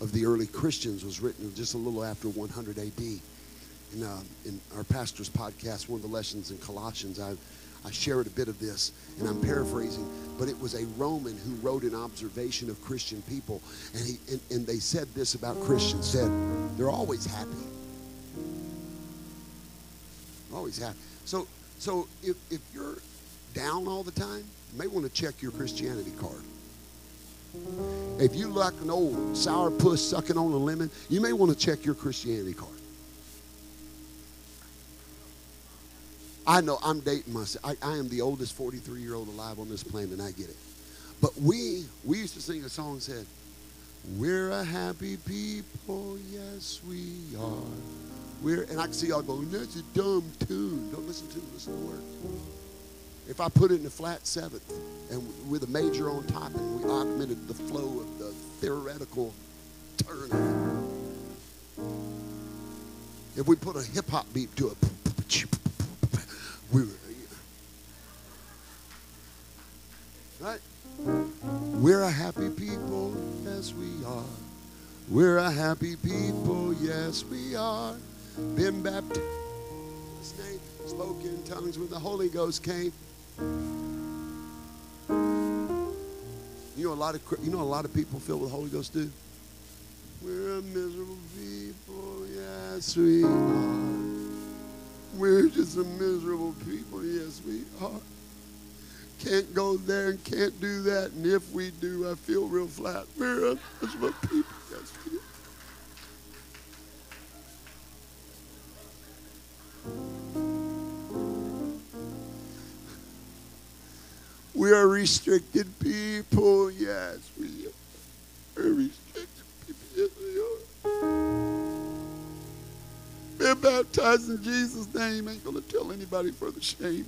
of the early Christians was written just a little after 100 AD. In, uh, in our pastor's podcast, one of the lessons in Colossians, I, I shared a bit of this, and I'm paraphrasing, but it was a Roman who wrote an observation of Christian people, and, he, and, and they said this about Christians, said, they're always happy. Always happy. So, so if, if you're down all the time, you may want to check your Christianity card. If you like an old sour puss sucking on a lemon, you may want to check your Christianity card. I know I'm dating myself. I, I am the oldest 43 year old alive on this planet, and I get it. But we we used to sing a song said, "We're a happy people, yes we are." We're and I can see y'all going, "That's a dumb tune." Don't listen to it. Listen to the words. If I put it in a flat seventh and with a major on top, and we augmented the flow of the theoretical turn. If we put a hip hop beat to it, we right? We're a happy people, yes we are. We're a happy people, yes we are. Been baptized, spoke in tongues when the Holy Ghost came. You know a lot of you know a lot of people filled with the Holy Ghost do. We're a miserable people, yes we are. We're just a miserable people, yes we are. Can't go there and can't do that, and if we do, I feel real flat. We're a miserable people, yes we are. We are restricted people. Yes, we are. Restricted Being baptized in Jesus' name ain't going to tell anybody for the shame.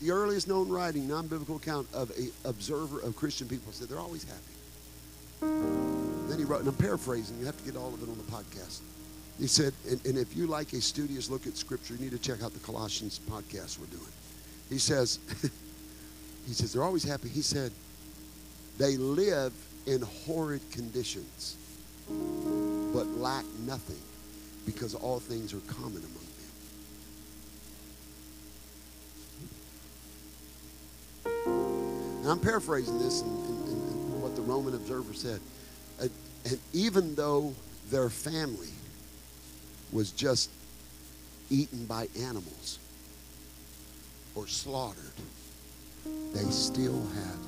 The earliest known writing, non-biblical account of an observer of Christian people said they're always happy. Then he wrote, and I'm paraphrasing. You have to get all of it on the podcast. He said, and, and, if you like a studious look at Scripture, you need to check out the Colossians podcast we're doing. He says, he says, they're always happy. He said, they live in horrid conditions, but lack nothing because all things are common among them. I'm paraphrasing this and, and, and what the Roman observer said. And, and even though their family was just eaten by animals or slaughtered, they still had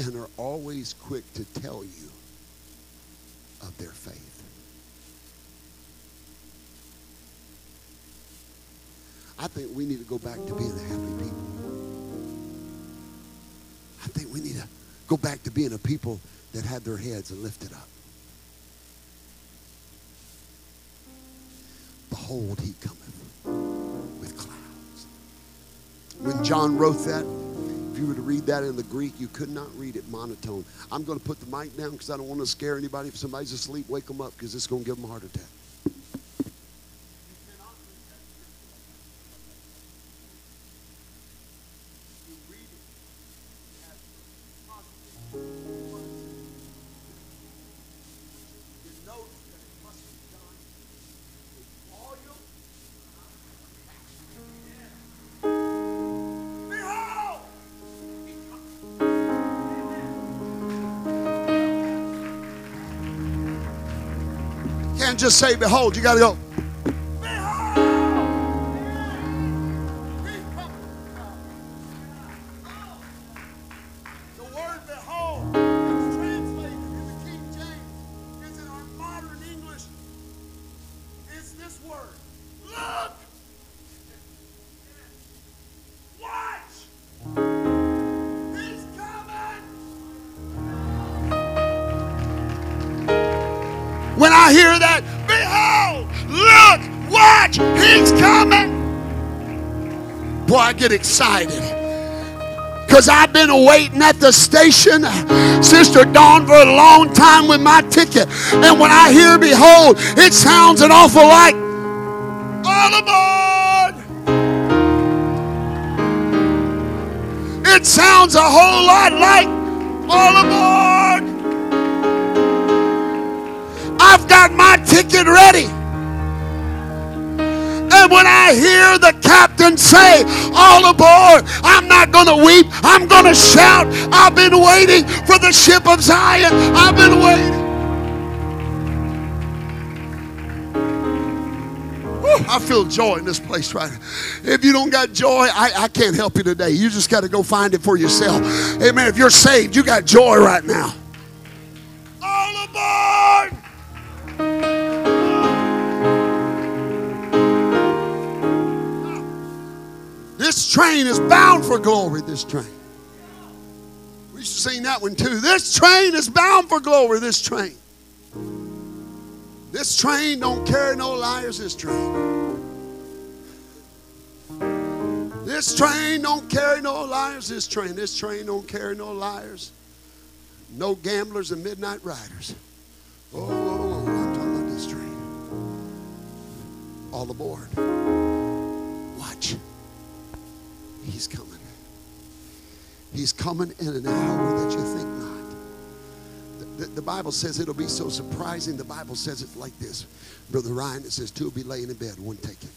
And are always quick to tell you of their faith. I think we need to go back to being a happy people. I think we need to go back to being a people that had their heads lifted up. Behold, he cometh with clouds. When John wrote that, you were to read that in the Greek, you could not read it monotone. I'm going to put the mic down because I don't want to scare anybody. If somebody's asleep, wake them up because it's going to give them a heart attack. Just say, Behold, you got to go. The word Behold. Is translated in the King James. In our modern English, is this word behold Watch! He's coming! Boy, I get excited. Because I've been waiting at the station, Sister Dawn, for a long time with my ticket. And when I hear Behold, it sounds an awful like all aboard. It sounds a whole lot like all aboard. I've got my ticket ready. When I hear the captain say, All aboard, I'm not going to weep. I'm going to shout. I've been waiting for the ship of Zion. I've been waiting. I feel joy in this place right now. If you don't got joy, I, I can't help you today. You just got to go find it for yourself. Amen. If you're saved, you got joy right now. Train is bound for glory, this train. We should sing that one too. This train is bound for glory, this train. This train don't carry no liars, this train. This train don't carry no liars, this train. This train don't carry no liars. No gamblers and midnight riders. Oh, oh, oh, I'm talking about this train. All aboard. Watch. He's coming. He's coming in an hour that you think not. The, the, the Bible says it'll be so surprising. The Bible says it like this. Brother Ryan, it says two will be laying in bed, one taken.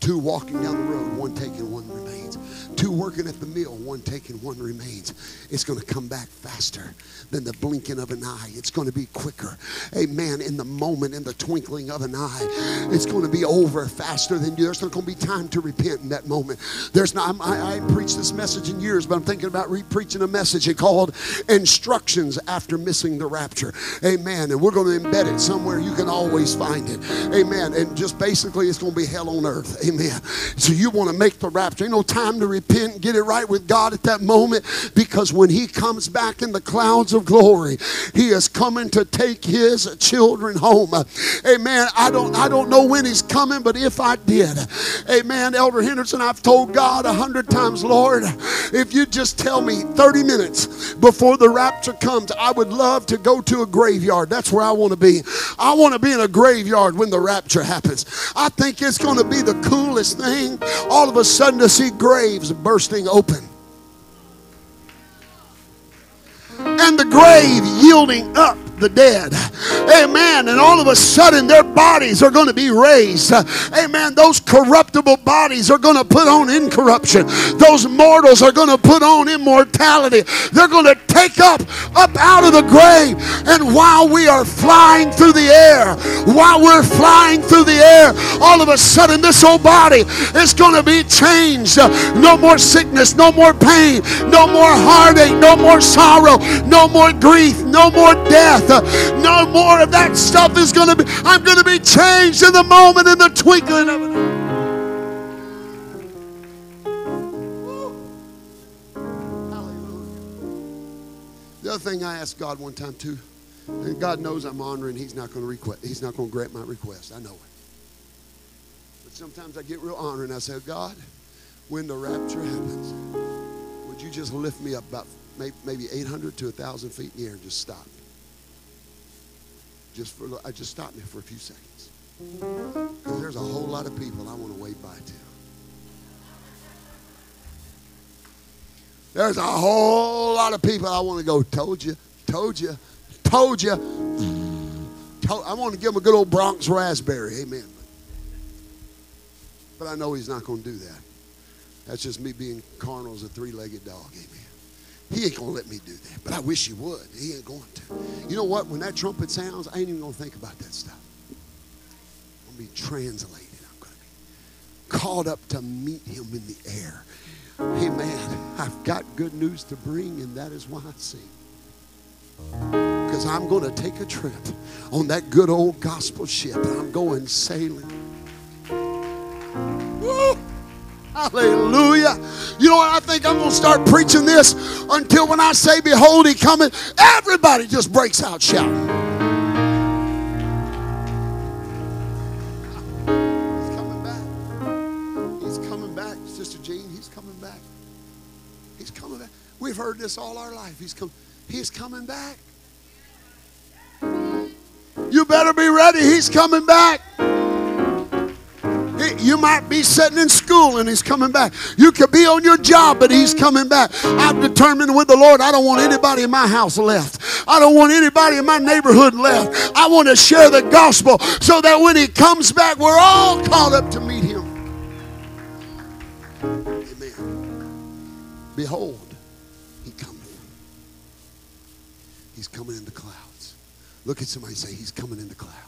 Two walking down the road, one taken, one remains. Two working at the mill, one taken, one remains. It's going to come back faster than the blinking of an eye. It's going to be quicker. Amen. In the moment, in the twinkling of an eye, it's going to be over faster than you. There's not going to be time to repent in that moment. There's not. I'm, I, I preached this message in years, but I'm thinking about re-preaching a message called "Instructions After Missing the Rapture." Amen. And we're going to embed it somewhere you can always find it. Amen. And just basically, it's going to be hell on earth. Amen. So you want to make the rapture. Ain't no time to repent, get it right with God at that moment because when He comes back in the clouds of glory, He is coming to take His children home. Amen. I don't I don't know when He's coming, but if I did, Amen. Elder Henderson, I've told God a hundred times, Lord, if you just tell me 30 minutes before the rapture comes, I would love to go to a graveyard. That's where I want to be. I want to be in a graveyard when the rapture happens. I think it's going to be the coolest thing all of a sudden to see graves bursting open. And the grave yielding up the dead. Amen. And all of a sudden, their bodies are going to be raised. Amen. Those corruptible bodies are going to put on incorruption. Those mortals are going to put on immortality. They're going to take up, up out of the grave. And while we are flying through the air, while we're flying through the air, all of a sudden, this old body is going to be changed. No more sickness, no more pain, no more heartache, no more sorrow, no more grief, no more death. No more of that stuff is going to be. I'm going to be changed in the moment, in the twinkling of an eye. The other thing I asked God one time too, and God knows I'm honoring. He's not going to request. He's not going to grant my request. I know it. But sometimes I get real honoring. I say, God, when the rapture happens, would you just lift me up about maybe 800 to 1,000 feet in the air and just stop? Just for I just stop me for a few seconds. Because there's a whole lot of people I want to wave bye to. There's a whole lot of people I want to go, told you, told you, told you. Told, I want to give them a good old Bronx raspberry. Amen. But I know he's not going to do that. That's just me being carnal as a three legged dog. Amen. He ain't going to let me do that. But I wish he would. He ain't going to. You know what? When that trumpet sounds, I ain't even going to think about that stuff. I'm going to be translated. I'm going to be called up to meet him in the air. Hey, man, I've got good news to bring, and that is why I sing. Because I'm going to take a trip on that good old gospel ship, and I'm going sailing. Hallelujah. You know what? I think I'm going to start preaching this until when I say, Behold, he coming, everybody just breaks out shouting. He's coming back. Gene. He's coming back. He's coming back. We've heard this all our life. He's come. He's coming back. You better be ready. He's coming back. You might be sitting in school and he's coming back. You could be on your job, but he's coming back. I've determined with the Lord, I don't want anybody in my house left. I don't want anybody in my neighborhood left. I want to share the gospel so that when he comes back, we're all caught up to meet him. Amen. Behold, he cometh. He's coming in the clouds. Look at somebody and say, He's coming in the clouds.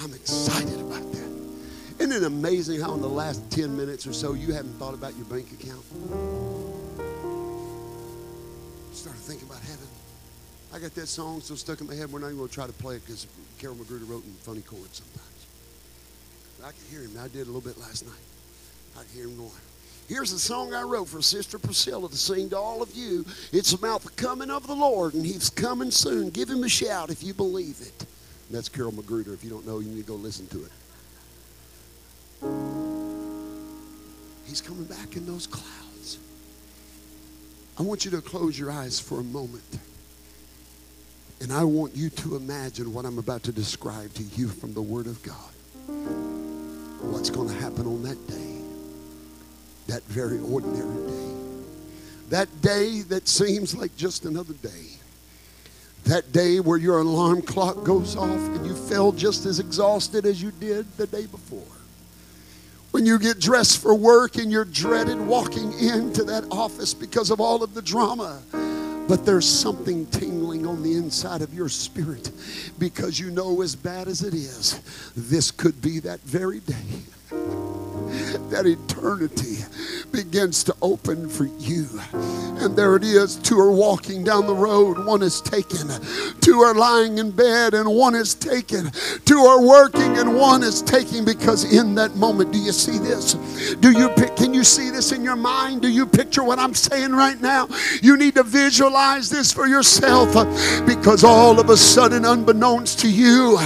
I'm excited about that. Isn't it amazing how in the last 10 minutes or so you haven't thought about your bank account? Started thinking about heaven. I got that song still stuck in my head. We're not even going to try to play it because Carol Magruder wrote in funny chords sometimes. But I can hear him. I did a little bit last night. I can hear him going. Here's the song I wrote for Sister Priscilla to sing to all of you. It's about the coming of the Lord, and He's coming soon. Give Him a shout if you believe it. And that's Carol Magruder. If you don't know, you need to go listen to it. He's coming back in those clouds. I want you to close your eyes for a moment. And I want you to imagine what I'm about to describe to you from the Word of God. What's going to happen on that day? That very ordinary day. That day that seems like just another day. That day where your alarm clock goes off and you feel just as exhausted as you did the day before. When you get dressed for work and you're dreaded walking into that office because of all of the drama. But there's something tingling on the inside of your spirit because you know, as bad as it is, this could be that very day that eternity begins to open for you. And there it is. Two are walking down the road. One is taken. Two are lying in bed and one is taken. Two are working and one is taking because in that moment, do you see this? Do you can you see this in your mind? Do you picture what I'm saying right now? You need to visualize this for yourself because all of a sudden, unbeknownst to you,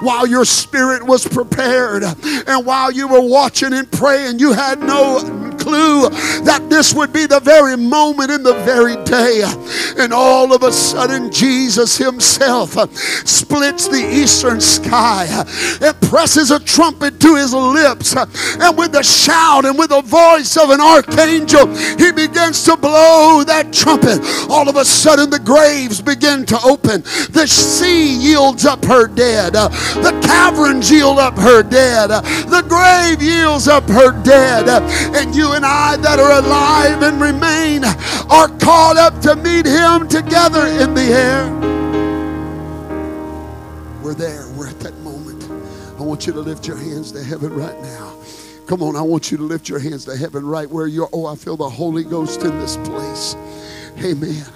while your spirit was prepared and while you were watching and praying, you had no clue that this would be the very moment in the very day. And all of a sudden, Jesus Himself splits the eastern sky and presses a trumpet to His lips. And with a shout and with the voice of an archangel, He begins to blow that trumpet. All of a sudden, the graves begin to open. The sea yields up her dead. The caverns yield up her dead. The grave yields up her dead. And you and I that are alive and remain are called up to meet him together in the air. We're there. We're at that moment. I want you to lift your hands to heaven right now. Come on, I want you to lift your hands to heaven right where you're. Oh, I feel the Holy Ghost in this place. Amen.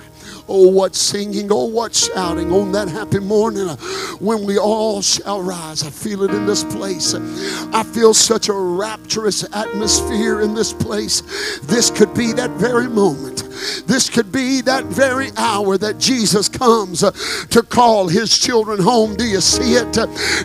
Oh, what singing, oh, what shouting on that happy morning uh, when we all shall rise. I feel it in this place. I feel such a rapturous atmosphere in this place. This could be that very moment. This could be that very hour that Jesus comes uh, to call his children home. Do you see it?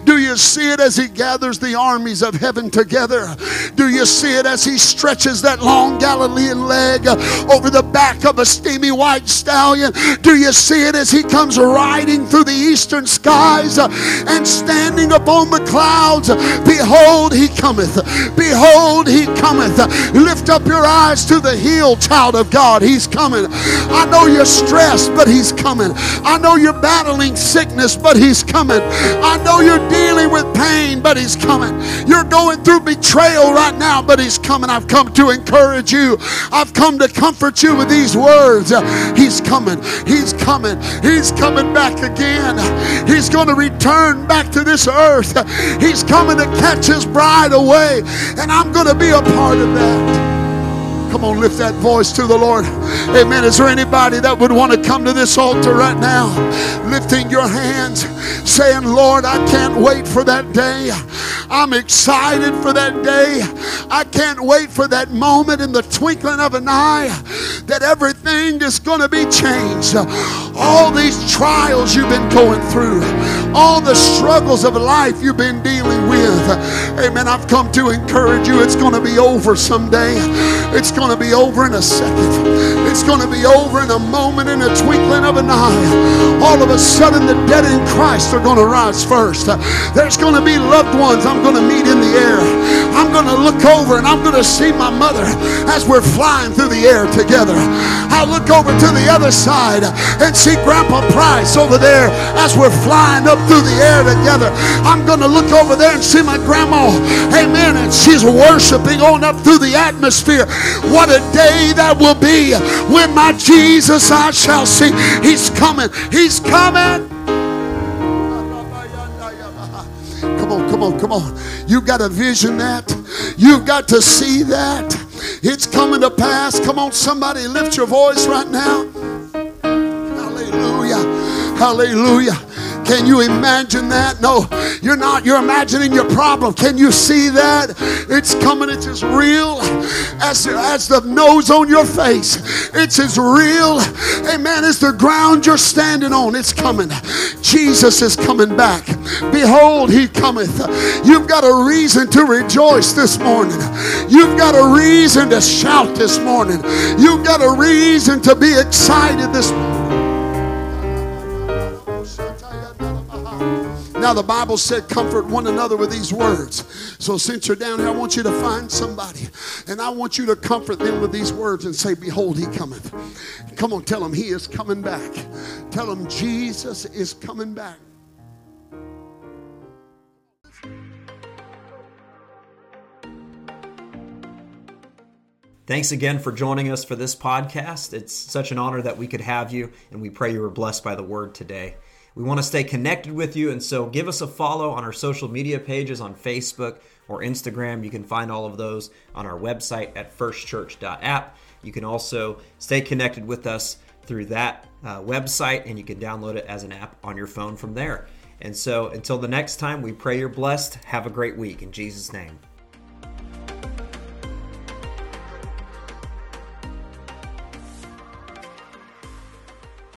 Do you see it as he gathers the armies of heaven together? Do you see it as he stretches that long Galilean leg uh, over the back of a steamy white stallion? Do you see it as he comes riding through the eastern skies uh, and standing upon the clouds? Behold, he cometh. Behold, he cometh. Lift up your eyes to the hill, child of God. He's coming. I know you're stressed, but he's coming. I know you're battling sickness, but he's coming. I know you're dealing with pain, but he's coming. You're going through betrayal right now, but he's coming. I've come to encourage you. I've come to comfort you with these words. He's coming. He's coming. He's coming back again. He's going to return back to this earth. He's coming to catch his bride away, and I'm going to be a part of that. Come on, lift that voice to the Lord. Amen. Is there anybody that would want to come to this altar right now? Lifting your hands, saying, Lord, I can't wait for that day. I'm excited for that day. I can't wait for that moment in the twinkling of an eye that everything is going to be changed. all these trials you've been going through, all the struggles of life you've been dealing with. Amen. I've come to encourage you. It's going to be over someday. It's going to be over in a second. It's going to be over in a moment, in a twinkling of an eye. All of a sudden, the dead in Christ are going to rise first. There's going to be loved ones I'm going to meet in the air. I'm going to look over and I'm going to see my mother as we're flying through the air together. I'll look over to the other side and see Grandpa Price over there as we're flying up through the air together. I'm going to look over there and see my grandma. Amen. And she's worshiping on up through the atmosphere. What a day that will be when my Jesus I shall see. He's coming. He's coming. Come on, come on, come on. You've got to vision that. You've got to see that. It's coming to pass. Come on, somebody, lift your voice right now. Hallelujah. Hallelujah. Can you imagine that? No, you're not. You're imagining your problem. Can you see that? It's coming. It's as real as, as the nose on your face. It's as real, amen, as the ground you're standing on. It's coming. Jesus is coming back. Behold, he cometh. You've got a reason to rejoice this morning. You've got a reason to shout this morning. You've got a reason to be excited this morning. Now, the Bible said, comfort one another with these words. So, since you're down here, I want you to find somebody and I want you to comfort them with these words and say, Behold, he cometh. Come on, tell them he is coming back. Tell them Jesus is coming back. Thanks again for joining us for this podcast. It's such an honor that we could have you, and we pray you were blessed by the word today. We want to stay connected with you, and so give us a follow on our social media pages on Facebook or Instagram. You can find all of those on our website at firstchurch.app. You can also stay connected with us through that uh, website, and you can download it as an app on your phone from there. And so until the next time, we pray you're blessed. Have a great week in Jesus' name.